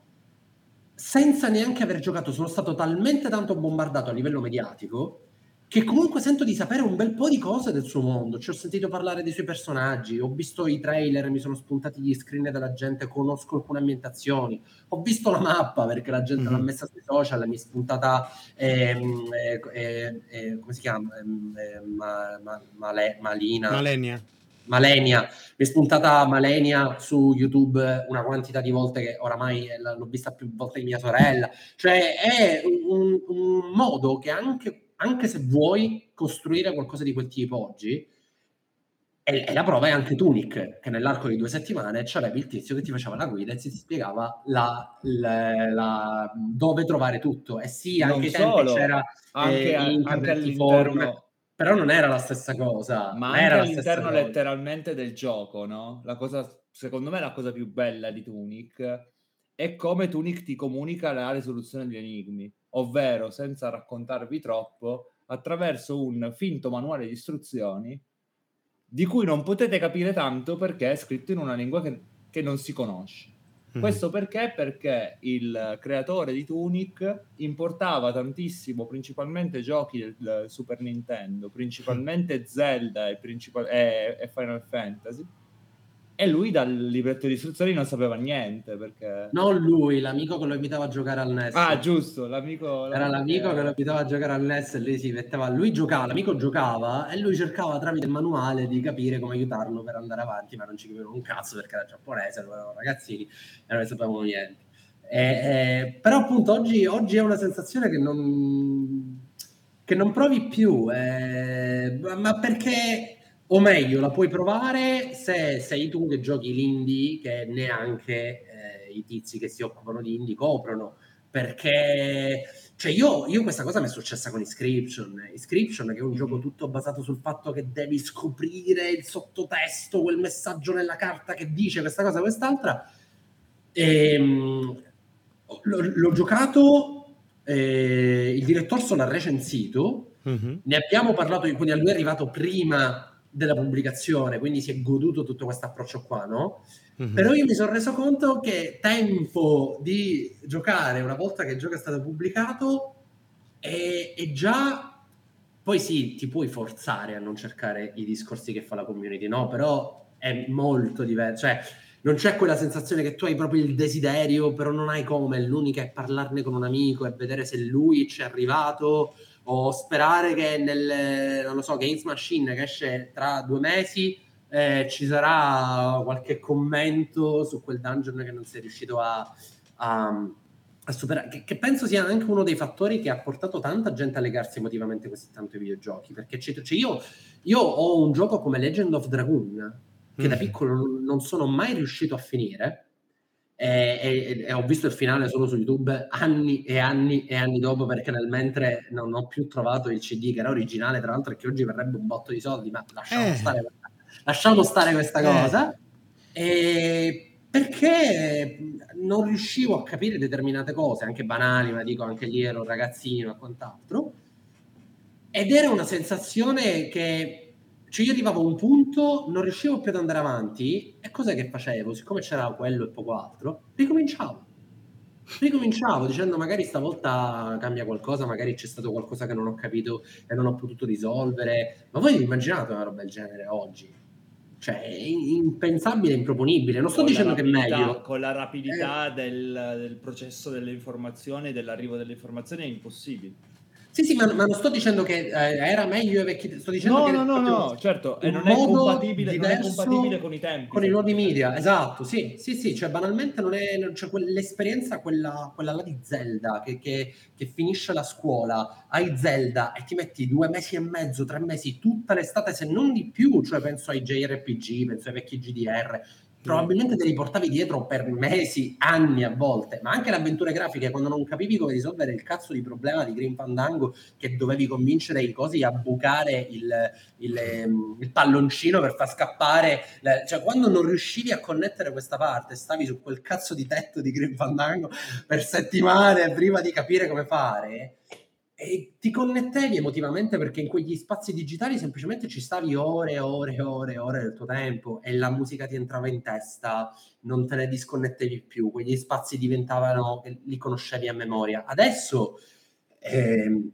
senza neanche aver giocato, sono stato talmente tanto bombardato a livello mediatico che comunque sento di sapere un bel po' di cose del suo mondo. Ci ho sentito parlare dei suoi personaggi, ho visto i trailer, mi sono spuntati gli screen della gente, conosco alcune ambientazioni, ho visto la mappa perché la gente mm-hmm. l'ha messa sui social, mi è spuntata, ehm, eh, eh, eh, come si chiama? Ehm, eh, ma, ma, male, Malina. Malenia. Malenia, mi è spuntata Malenia su YouTube una quantità di volte che oramai l'ho vista più volte di mia sorella. Cioè è un, un modo che anche anche se vuoi costruire qualcosa di quel tipo oggi, e, la prova è anche Tunic, che nell'arco di due settimane c'avevi il tizio che ti faceva la guida e ti spiegava la, la, la, dove trovare tutto. E sì, anche solo, c'era anche, eh, anche all'interno... Però non era la stessa cosa. Ma anche era all'interno letteralmente del gioco, no? La cosa, secondo me, la cosa più bella di Tunic è come Tunic ti comunica la risoluzione degli enigmi ovvero senza raccontarvi troppo, attraverso un finto manuale di istruzioni di cui non potete capire tanto perché è scritto in una lingua che, che non si conosce. Mm. Questo perché? Perché il creatore di Tunic importava tantissimo, principalmente giochi del, del Super Nintendo, principalmente Zelda e, principal- e- e Final Fantasy, e lui dal libretto di istruzioni non sapeva niente perché... Non lui, l'amico che lo invitava a giocare al NES. Ah, giusto, l'amico... Era l'amico che lo invitava a giocare al NES e lui si metteva, lui giocava, l'amico giocava e lui cercava tramite il manuale di capire come aiutarlo per andare avanti, ma non ci capivano un cazzo perché era giapponese, non erano ragazzini e non ne sapevamo niente. E, e, però appunto oggi, oggi è una sensazione che non, che non provi più, eh, ma perché o meglio, la puoi provare se sei tu che giochi l'indie che neanche eh, i tizi che si occupano di indie coprono. Perché cioè io, io, questa cosa mi è successa con Inscription. Inscription, che è un Mm-hmm. gioco tutto basato sul fatto che devi scoprire il sottotesto, quel messaggio nella carta che dice questa cosa, quest'altra. Ehm, l'ho, l'ho giocato, eh, il direttor l'ha recensito. Mhm. Ne abbiamo parlato, quindi a lui è arrivato prima della pubblicazione, quindi si è goduto tutto questo approccio qua, no? Mhm. Però io mi sono reso conto che tempo di giocare una volta che il gioco è stato pubblicato è, è già... Poi sì, ti puoi forzare a non cercare i discorsi che fa la community, no? Però è molto diverso, cioè non c'è quella sensazione che tu hai proprio il desiderio, però non hai come, l'unica è parlarne con un amico e vedere se lui ci è arrivato o sperare che nel, non lo so, Games Machine che esce tra due mesi eh, ci sarà qualche commento su quel dungeon che non sei riuscito a, a, a superare, che, che, penso sia anche uno dei fattori che ha portato tanta gente a legarsi emotivamente così tanto ai videogiochi, perché cioè io, io, ho un gioco come Legend of Dragoon, che mm. da piccolo non sono mai riuscito a finire, e, e, e, ho visto il finale solo su YouTube anni e anni e anni dopo perché nel mentre non ho più trovato il CD che era originale tra l'altro e che oggi verrebbe un botto di soldi ma lasciamo, Eh. stare, lasciamo stare questa Eh. cosa e perché non riuscivo a capire determinate cose anche banali ma dico anche lì ero un ragazzino e quant'altro ed era una sensazione che cioè io arrivavo a un punto, non riuscivo più ad andare avanti, e cos'è che facevo? Siccome c'era quello e poco altro, ricominciavo. Ricominciavo dicendo magari stavolta cambia qualcosa, magari c'è stato qualcosa che non ho capito e non ho potuto risolvere. Ma voi vi immaginate una roba del genere oggi? Cioè, è impensabile, improponibile. Non sto Con dicendo che è rapidità- meglio. Con la rapidità del, del processo delle informazioni, dell'arrivo delle informazioni è impossibile. Sì, sì, ma, ma non sto dicendo che eh, era meglio i vecchi. Sto dicendo No, che no, no, no, certo, e un non è, compatibile, non è compatibile con i tempi. Con i nuovi media, esatto, sì, sì, sì, cioè banalmente non è, cioè quell'esperienza, quella, quella là di Zelda, che, che- che finisce la scuola, hai Zelda e ti metti due mesi e mezzo, tre mesi, tutta l'estate, se non di più, cioè penso ai JRPG, penso ai vecchi GDR, probabilmente te li portavi dietro per mesi, anni a volte, ma anche le avventure grafiche, quando non capivi come risolvere il cazzo di problema di Green Fandango, che dovevi convincere i cosi a bucare il, il, ehm, il palloncino per far scappare, le- cioè quando non riuscivi a connettere questa parte, stavi su quel cazzo di tetto di Green Fandango per settimane prima di capire come fare. E ti connettevi emotivamente perché in quegli spazi digitali semplicemente ci stavi ore e ore e ore e ore del tuo tempo e la musica ti entrava in testa, non te ne disconnettevi più, quegli spazi diventavano, li conoscevi a memoria. Adesso, ehm,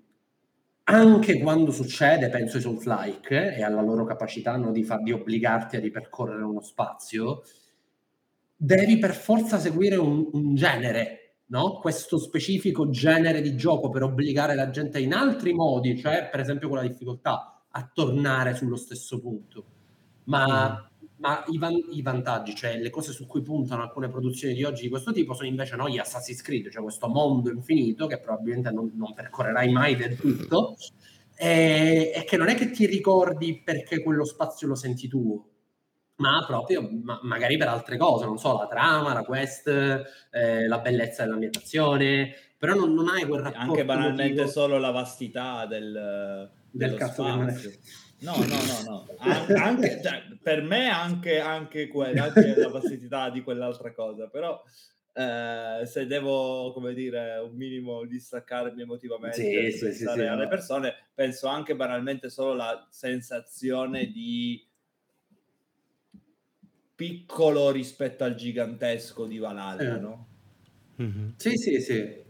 anche quando succede, penso ai Souls-like e alla loro capacità no, di, far, di obbligarti a ripercorrere uno spazio, devi per forza seguire un, un genere, no? questo specifico genere di gioco per obbligare la gente in altri modi, cioè per esempio con la difficoltà, a tornare sullo stesso punto. Ma, ma i, van- i vantaggi, cioè le cose su cui puntano alcune produzioni di oggi di questo tipo, sono invece no, gli Assassin's Creed, cioè questo mondo infinito che probabilmente non, non percorrerai mai del tutto. E, e che non è che ti ricordi perché quello spazio lo senti tuo, ma proprio ma- magari per altre cose, non so, la trama, la quest, eh, la bellezza dell'ambientazione, però non, non hai quel rapporto Anche banalmente emotivo. solo la vastità del, Del dello cazzo spazio. No, no, no, no. An- anche, cioè, per me anche, anche, que- anche la vastità di quell'altra cosa, però eh, se devo, come dire, un minimo distaccarmi emotivamente Sì, sì, sì, alle no. persone, penso anche banalmente solo la sensazione di piccolo rispetto al gigantesco di Valhalla, Eh. no? Mhm. Sì, sì, sì.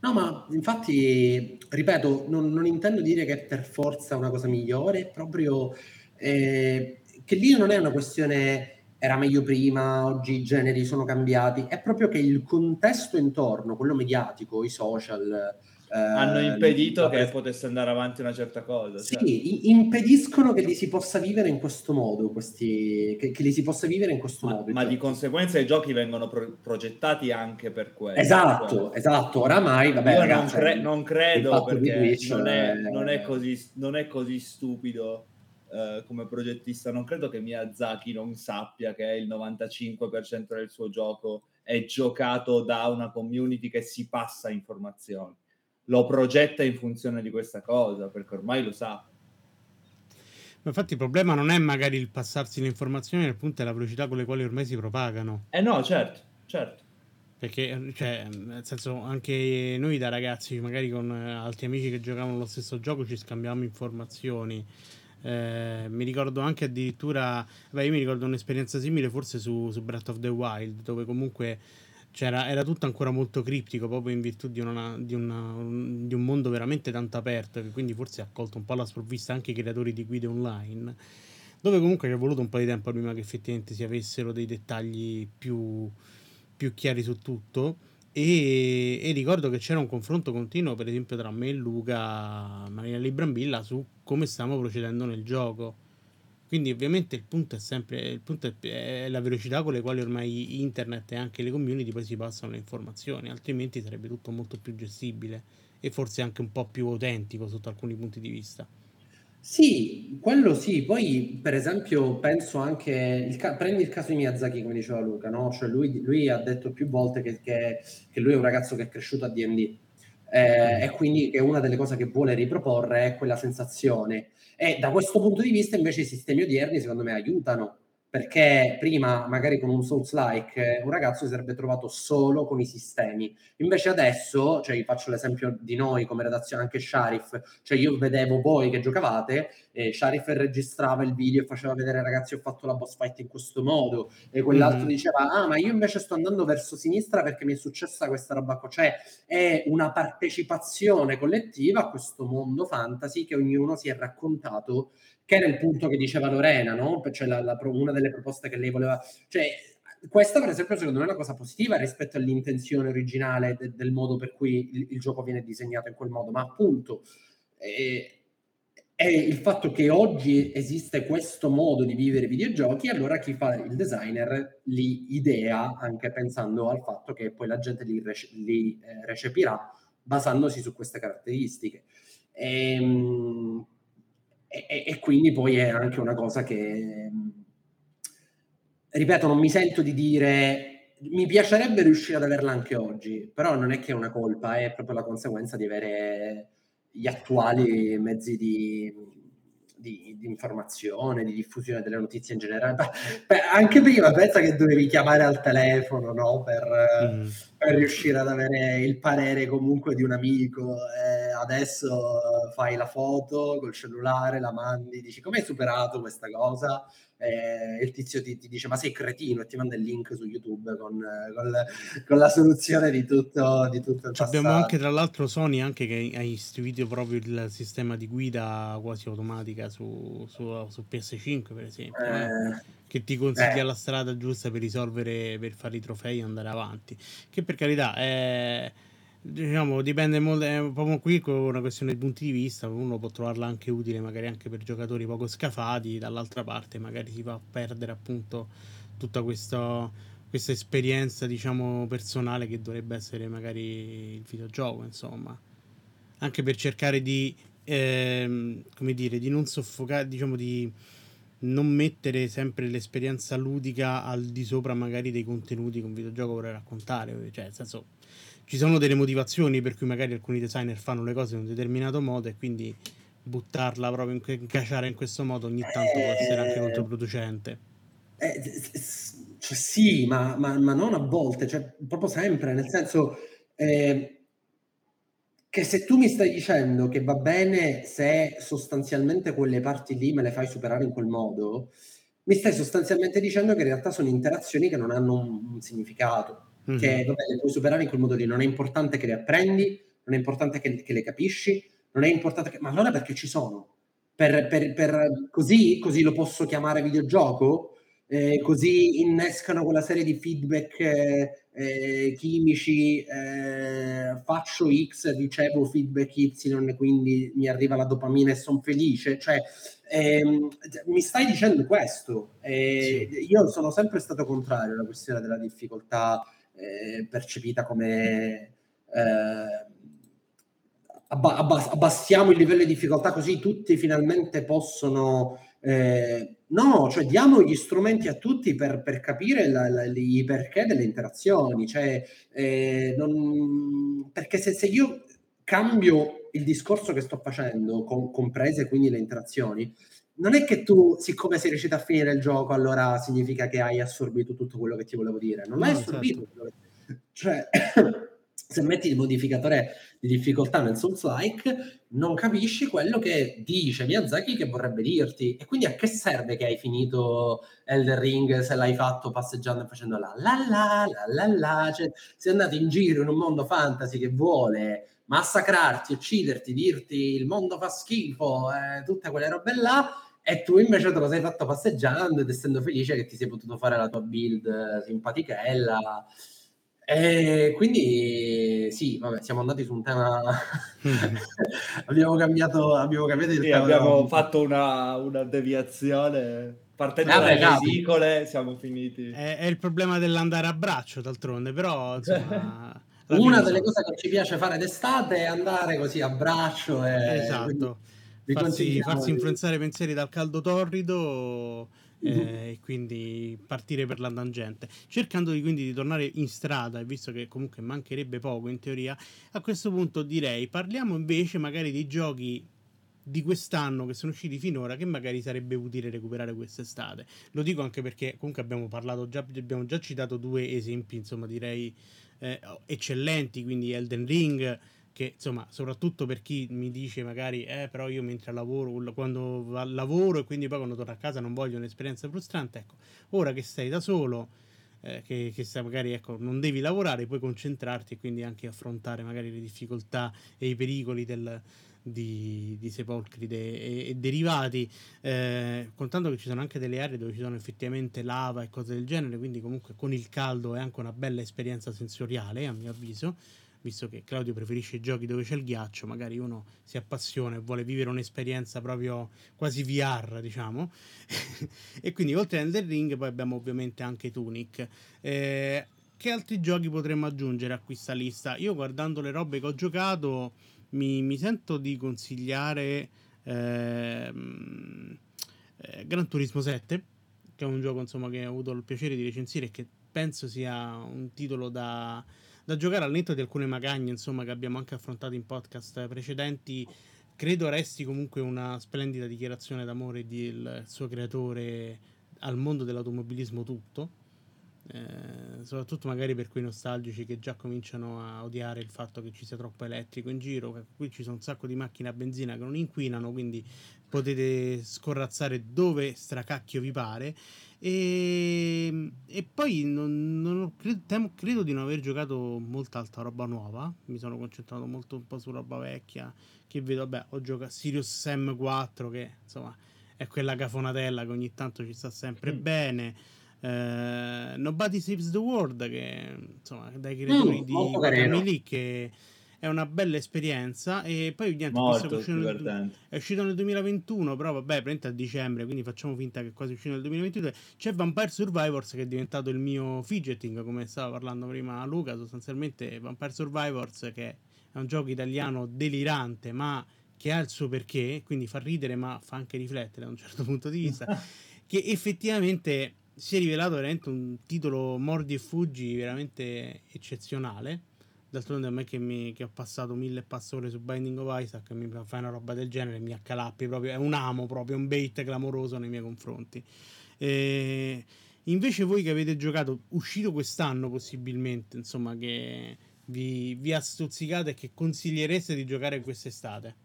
No, ma infatti, ripeto, non, non intendo dire che è per forza una cosa migliore, è proprio eh, che lì non è una questione era meglio prima, oggi i generi sono cambiati, è proprio che il contesto intorno, quello mediatico, i social... eh, Hanno impedito la che potesse andare avanti una certa cosa. Sì, cioè. impediscono che li si possa vivere in questo modo, questi, che, che li si possa vivere in questo Ma, modo. ma di giochi. conseguenza i giochi vengono pro- progettati anche per quello. Esatto, Cioè, esatto. Oramai, vabbè, Io ragazzi, non, cre- non credo di perché Twitch, non è, eh, non è così, non è così stupido eh, come progettista. Non credo che Miyazaki non sappia che il 95% del suo gioco è giocato da una community che si passa informazioni. Lo progetta in funzione di questa cosa perché ormai lo sa. Ma infatti il problema non è magari il passarsi le informazioni, il punto è la velocità con le quali ormai si propagano. Eh no, certo, certo. Perché, cioè, nel senso, anche noi da ragazzi, magari con eh, altri amici che giocavano lo stesso gioco, ci scambiavamo informazioni. Eh, mi ricordo anche addirittura, beh, io mi ricordo un'esperienza simile forse su, su Breath of the Wild, dove comunque c'era, era tutto ancora molto criptico, proprio in virtù di, una- di una- un, di un mondo veramente tanto aperto, che quindi forse ha colto un po' alla sprovvista anche i creatori di guide online, dove comunque ci è voluto un po' di tempo prima che effettivamente si avessero dei dettagli più, più chiari su tutto. E, e ricordo che c'era un confronto continuo, per esempio, tra me e Luca, Marina Librambilla, su come stiamo procedendo nel gioco. Quindi, ovviamente, il punto è sempre il punto è, la velocità con le quali ormai internet e anche le community poi si passano le informazioni, altrimenti sarebbe tutto molto più gestibile e forse anche un po' più autentico sotto alcuni punti di vista. Sì, quello sì. Poi, per esempio, penso anche, il ca- prendi il caso di Miyazaki, come diceva Luca, no? Cioè lui, lui ha detto più volte che, che- che lui è un ragazzo che è cresciuto a D&D eh, e quindi che una delle cose che vuole riproporre è quella sensazione. E da questo punto di vista, invece, i sistemi odierni, secondo me, aiutano. Perché prima, magari con un Souls-like, eh, un ragazzo si sarebbe trovato solo con i sistemi. Invece adesso, cioè, vi faccio l'esempio di noi come redazione, anche Sharif, cioè io vedevo voi che giocavate, e Sharif registrava il video e faceva vedere ragazzi ho fatto la boss fight in questo modo, e quell'altro Mhm. diceva ah ma io invece sto andando verso sinistra perché mi è successa questa roba qua, cioè è una partecipazione collettiva a questo mondo fantasy che ognuno si è raccontato che era il punto che diceva Lorena, no? Cioè la- la una delle proposte che lei voleva, cioè questa per esempio secondo me è una cosa positiva rispetto all'intenzione originale de- del modo per cui il, il gioco viene disegnato in quel modo, ma appunto eh, è il fatto che oggi esiste questo modo di vivere i videogiochi, allora chi fa il designer li idea anche pensando al fatto che poi la gente li, rece- li, eh, recepirà basandosi su queste caratteristiche. Ehm, E, e- quindi poi è anche una cosa che, ripeto, non mi sento di dire, mi piacerebbe riuscire ad averla anche oggi, però non è che è una colpa, è proprio la conseguenza di avere gli attuali mezzi di, di- di informazione, di diffusione delle notizie in generale. Beh, anche prima pensa che dovevi chiamare al telefono no? per, Mhm. per riuscire ad avere il parere comunque di un amico. Eh, adesso fai la foto col cellulare, la mandi, dici come hai superato questa cosa? Eh, il tizio ti, ti dice ma sei cretino e ti manda il link su YouTube con, eh, con la, con la soluzione di tutto, di tutto abbiamo anche tra l'altro Sony anche che ha istituito proprio il sistema di guida quasi automatica su, su- su PS5 per esempio eh, Eh, che ti consiglia eh. la strada giusta per risolvere per fare i trofei e andare avanti che per carità è diciamo dipende molto è proprio qui con una questione di punti di vista uno può trovarla anche utile magari anche per giocatori poco scafati dall'altra parte magari si va a perdere appunto tutta questa questa esperienza diciamo personale che dovrebbe essere magari il videogioco insomma. Anche per cercare di ehm, come dire di non soffocare diciamo di non mettere sempre l'esperienza ludica al di sopra magari dei contenuti che un videogioco vuole raccontare cioè nel senso ci sono delle motivazioni per cui magari alcuni designer fanno le cose in un determinato modo e quindi buttarla proprio in, que- incaciare in questo modo ogni tanto può essere anche Eh, controproducente. Eh, cioè, sì, ma, ma- ma non a volte, cioè, proprio sempre, nel senso eh, che se tu mi stai dicendo che va bene se sostanzialmente quelle parti lì me le fai superare in quel modo, mi stai sostanzialmente dicendo che in realtà sono interazioni che non hanno un, un significato, mm-hmm. che vabbè, le puoi superare in quel modo lì. Non è importante che le apprendi, non è importante che, che le capisci, non è importante che... Ma allora perché ci sono? Per, per, per così, così lo posso chiamare videogioco? Eh, così innescano quella serie di feedback eh, eh, chimici, eh, faccio X, ricevo feedback Y, quindi mi arriva la dopamina e sono felice. Cioè, ehm, mi stai dicendo questo? Eh, sì. Io sono sempre stato contrario alla questione della difficoltà eh, percepita come abba- abbassiamo il livello di difficoltà così tutti finalmente possono eh, no, cioè diamo gli strumenti a tutti per, per capire la, la, i perché delle interazioni, cioè, eh, non, perché se, se, io cambio il discorso che sto facendo, com- comprese quindi le interazioni, non è che tu, siccome sei riuscito a finire il gioco, allora significa che hai assorbito tutto quello che ti volevo dire. Non no, hai assorbito. Certo. Cioè, se metti il modificatore di difficoltà nel Souls-like, non capisci quello che dice Miyazaki che vorrebbe dirti. E quindi a che serve che hai finito Elder Ring se l'hai fatto passeggiando e facendo la la la la la la? Cioè, sei andato in giro in un mondo fantasy che vuole massacrarti, ucciderti, dirti il mondo fa schifo, eh, tutte quelle robe là, e tu invece te lo sei fatto passeggiando ed essendo felice che ti sei potuto fare la tua build simpatichella e quindi sì, vabbè, siamo andati su un tema. abbiamo cambiato, abbiamo cambiato il sì, tema. Abbiamo fatto una, una deviazione. Partendo dalle ridicole, siamo finiti. È, è, il problema dell'andare a braccio, d'altronde, però insomma. una delle cose che ci piace fare d'estate è andare così a braccio. E... Esatto. Farsi, farsi influenzare i pensieri dal caldo torrido Mm-hmm. eh, e quindi partire per la tangente, cercando di, quindi di tornare in strada, visto che comunque mancherebbe poco in teoria, a questo punto direi parliamo invece magari dei giochi di quest'anno che sono usciti finora che magari sarebbe utile recuperare quest'estate. Lo dico anche perché comunque abbiamo parlato già, abbiamo già citato due esempi, insomma direi eh, eccellenti, quindi Elden Ring che insomma, soprattutto per chi mi dice magari, eh, però io mentre lavoro, quando lavoro e quindi poi quando torno a casa non voglio un'esperienza frustrante, ecco, ora che sei da solo, eh, che, che stai magari, ecco, non devi lavorare, puoi concentrarti e quindi anche affrontare magari le difficoltà e i pericoli del, di, di sepolcri de, e, e, derivati, eh, contando che ci sono anche delle aree dove ci sono effettivamente lava e cose del genere, quindi comunque con il caldo è anche una bella esperienza sensoriale, a mio avviso visto che Claudio preferisce i giochi dove c'è il ghiaccio, magari uno si appassiona e vuole vivere un'esperienza proprio quasi VR, diciamo. e quindi oltre a Elden Ring poi abbiamo ovviamente anche Tunic. Eh, che altri giochi potremmo aggiungere a questa lista? Io guardando le robe che ho giocato mi, mi sento di consigliare ehm, eh, Gran Turismo 7, che è un gioco insomma, che ho avuto il piacere di recensire e che penso sia un titolo da da giocare al netto di alcune magagne, insomma, che abbiamo anche affrontato in podcast precedenti. Credo resti comunque una splendida dichiarazione d'amore del suo creatore al mondo dell'automobilismo tutto. Eh, soprattutto magari per quei nostalgici che già cominciano a odiare il fatto che ci sia troppo elettrico in giro. Qui ci sono un sacco di macchine a benzina che non inquinano, quindi potete scorrazzare dove stracacchio vi pare. E, ehm, e poi non, non credo, temo, credo, di non aver giocato molta altra roba nuova. Mi sono concentrato molto un po' su roba vecchia. Che vedo, vabbè, ho giocato Sirius Sam 4, che insomma è quella cafonatella che ogni tanto ci sta sempre mm. bene. Uh, Nobody Saves the World, che insomma, dai creatori mm, di Emily che è una bella esperienza e poi niente, Molto è uscito, nel, è uscito nel 2021 però vabbè praticamente a dicembre quindi facciamo finta che è quasi uscito nel 2022 c'è Vampire Survivors che è diventato il mio fidgeting come stava parlando prima Luca sostanzialmente Vampire Survivors che è un gioco italiano delirante ma che ha il suo perché quindi fa ridere ma fa anche riflettere da un certo punto di vista che effettivamente si è rivelato veramente un titolo mordi e fuggi veramente eccezionale D'altronde a me che, mi, che ho passato mille passore su Binding of Isaac mi fai una roba del genere, mi accalappi proprio, è un amo proprio, un bait clamoroso nei miei confronti. E invece voi che avete giocato, uscito quest'anno possibilmente, insomma, che vi, vi ha stuzzicate e che consigliereste di giocare quest'estate?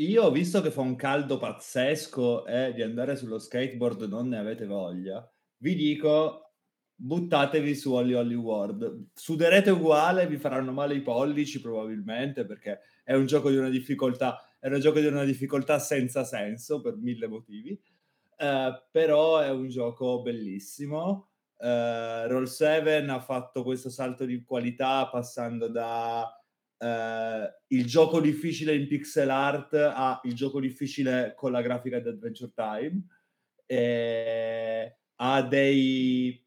Io, visto che fa un caldo pazzesco e di andare sullo skateboard non ne avete voglia, vi dico buttatevi su Holly Holly World. Suderete uguale, vi faranno male i pollici probabilmente perché è un gioco di una difficoltà, è un gioco di una difficoltà senza senso per mille motivi. Uh, però è un gioco bellissimo. Uh, Roll 7 ha fatto questo salto di qualità passando da Uh, il gioco difficile in pixel art a il gioco difficile con la grafica di Adventure Time ha dei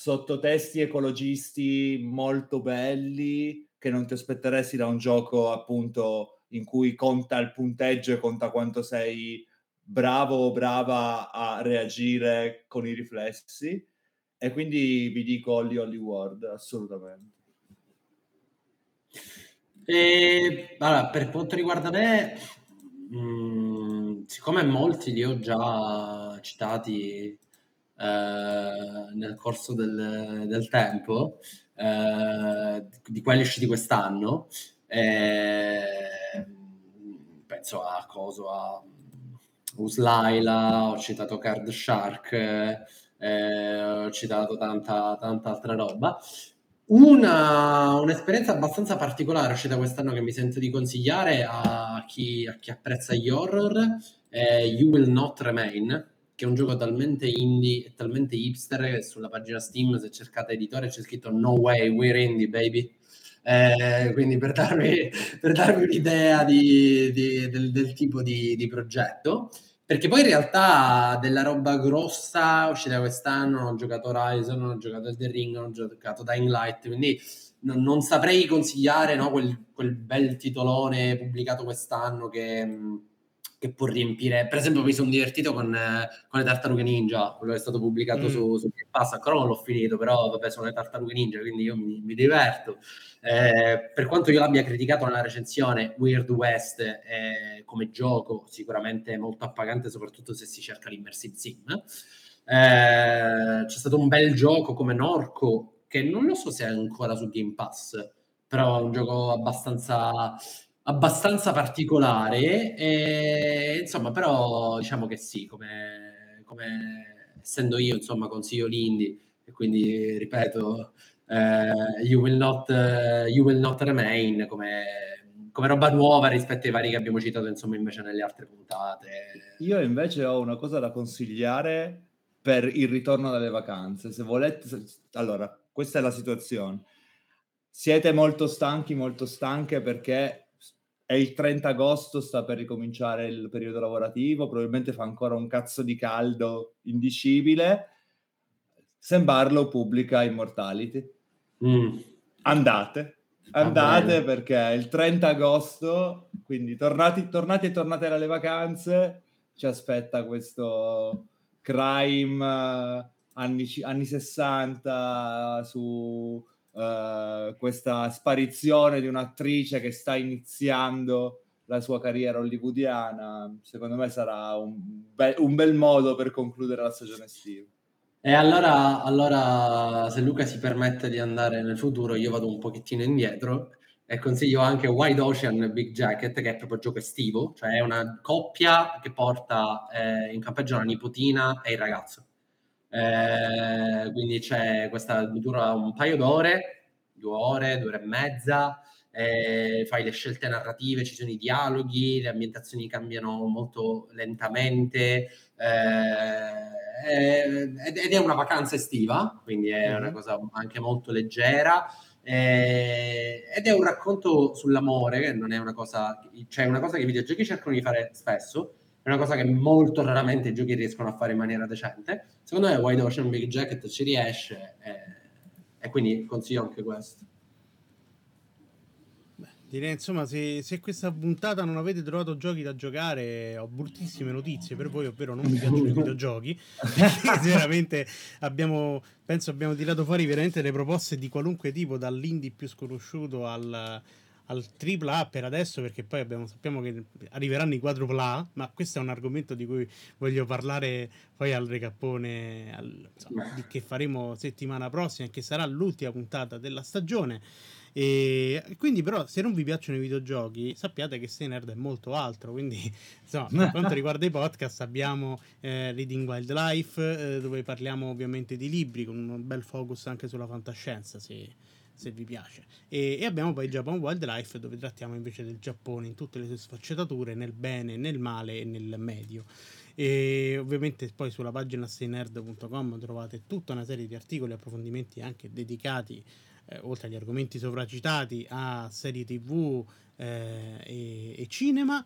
sottotesti ecologisti molto belli che non ti aspetteresti da un gioco appunto in cui conta il punteggio e conta quanto sei bravo o brava a reagire con i riflessi. E quindi vi dico Holly Holly World assolutamente. E, allora, per quanto riguarda me, mh, mm, siccome molti li ho già citati eh, nel corso del, del tempo, eh, di quelli usciti quest'anno, eh, penso a Coso, a Uslaila, ho citato Card Shark, eh, ho citato tanta, tanta altra roba. Una, un'esperienza abbastanza particolare uscita quest'anno che mi sento di consigliare a chi, a chi apprezza gli horror è You Will Not Remain, che è un gioco talmente indie e talmente hipster che sulla pagina Steam se cercate editore c'è scritto No way, we're indie baby. Eh, quindi per darvi, per darvi un'idea di, di, del, del, tipo di, di progetto. Perché poi in realtà della roba grossa uscita quest'anno, ho giocato Horizon, ho giocato The Ring, ho giocato Dying Light, quindi non, non saprei consigliare no, quel, quel, bel titolone pubblicato quest'anno che, che, può riempire. Per esempio mi sono divertito con, con, le Tartarughe Ninja, quello che è stato pubblicato mm. su, su Game Pass, ancora non l'ho finito, però vabbè sono le Tartarughe Ninja, quindi io mi, mi diverto. Eh, per quanto io l'abbia criticato nella recensione, Weird West è, come gioco sicuramente molto appagante, soprattutto se si cerca l'immersive sim. Eh, c'è stato un bel gioco come Norco, che non lo so se è ancora su Game Pass, però è un gioco abbastanza, abbastanza particolare. E, insomma, però diciamo che sì, come, come essendo io, insomma, consiglio l'indie e quindi ripeto uh, you, will not, uh, you Will Not Remain come, come roba nuova rispetto ai vari che abbiamo citato insomma invece nelle altre puntate. Io invece ho una cosa da consigliare per il ritorno dalle vacanze. Se volete, se... allora, questa è la situazione. Siete molto stanchi, molto stanche perché è il 30 agosto, sta per ricominciare il periodo lavorativo, probabilmente fa ancora un cazzo di caldo indicibile. Sembarlo pubblica Immortality. Mm. Andate, andate perché il 30 agosto, quindi tornati, tornati e tornate dalle vacanze, ci aspetta questo crime uh, anni, anni 60 su uh, questa sparizione di un'attrice che sta iniziando la sua carriera hollywoodiana. Secondo me sarà un, be- un bel modo per concludere la stagione estiva. E allora, allora, se Luca si permette di andare nel futuro, io vado un pochettino indietro e consiglio anche Wide Ocean Big Jacket, che è proprio gioco estivo, cioè è una coppia che porta eh, in campeggio la nipotina e il ragazzo. Eh, quindi c'è questa dura un paio d'ore, due ore, due ore e mezza, eh, fai le scelte narrative, ci sono i dialoghi, le ambientazioni cambiano molto lentamente. Eh, eh, ed è una vacanza estiva, quindi è una mhm. cosa anche molto leggera. Eh, ed è un racconto sull'amore, che non è una cosa, cioè una cosa che i videogiochi cercano di fare spesso, è una cosa che molto raramente i giochi riescono a fare in maniera decente. Secondo me Wide Ocean Big Jacket ci riesce e, e quindi consiglio anche questo. Direi insomma, se, se, questa puntata non avete trovato giochi da giocare, ho bruttissime notizie per voi, ovvero non vi piacciono i videogiochi. veramente abbiamo, penso abbiamo tirato fuori veramente le proposte di qualunque tipo, dall'indie più sconosciuto al, al AAA per adesso, perché poi abbiamo, sappiamo che arriveranno i quadrupla, ma questo è un argomento di cui voglio parlare poi al recappone al, insomma, di che faremo settimana prossima, che sarà l'ultima puntata della stagione. E quindi, però, se non vi piacciono i videogiochi, sappiate che Stay Nerd è molto altro. Quindi, insomma, per quanto riguarda i podcast, abbiamo eh, Reading Wildlife, eh, dove parliamo ovviamente di libri, con un bel focus anche sulla fantascienza. Se, se vi piace. E, e, abbiamo poi Japan Wildlife dove trattiamo invece del Giappone in tutte le sue sfaccettature, nel bene, nel male e nel medio. E ovviamente poi sulla pagina stay.nerd.com trovate tutta una serie di articoli e approfondimenti anche dedicati eh, oltre agli argomenti sovracitati, a serie tv eh, e, e, cinema.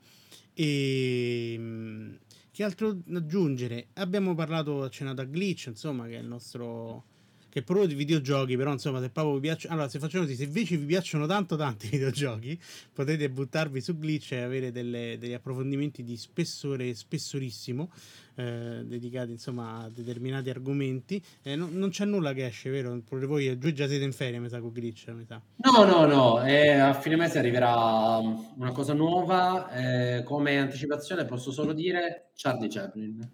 E mm, che altro aggiungere? Abbiamo parlato, accennato a Glitch, insomma, che è il nostro che pro di videogiochi, però insomma, se proprio vi piacciono, allora se facciamo così, se invece vi piacciono tanto tanti videogiochi, potete buttarvi su Glitch e avere delle, degli approfondimenti di spessore spessorissimo, eh, dedicati insomma a determinati argomenti. Eh, no, non c'è nulla che esce, vero? Pure voi giù già siete in ferie, mi sa, con Glitch, mi sa. No, no, no, eh, a fine mese arriverà una cosa nuova, eh, come anticipazione posso solo dire Charlie Chaplin.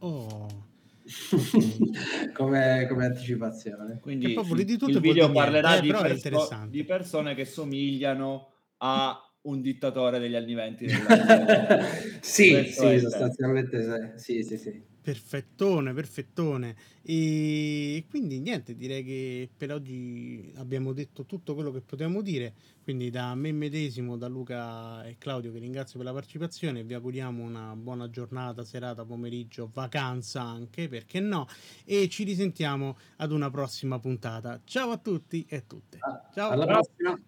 Oh come, come, anticipazione. Quindi il, il video parlerà eh, di, perso- di, persone che somigliano a un dittatore degli anni venti. sì, sì, sostanzialmente sì, sì, sì. Perfettone, perfettone. E quindi niente, direi che per oggi abbiamo detto tutto quello che potevamo dire. Quindi da me medesimo, da Luca e Claudio che ringrazio per la partecipazione, vi auguriamo una buona giornata, serata, pomeriggio, vacanza anche, perché no? E ci risentiamo ad una prossima puntata. Ciao a tutti e a tutte. Ciao. Alla prossima.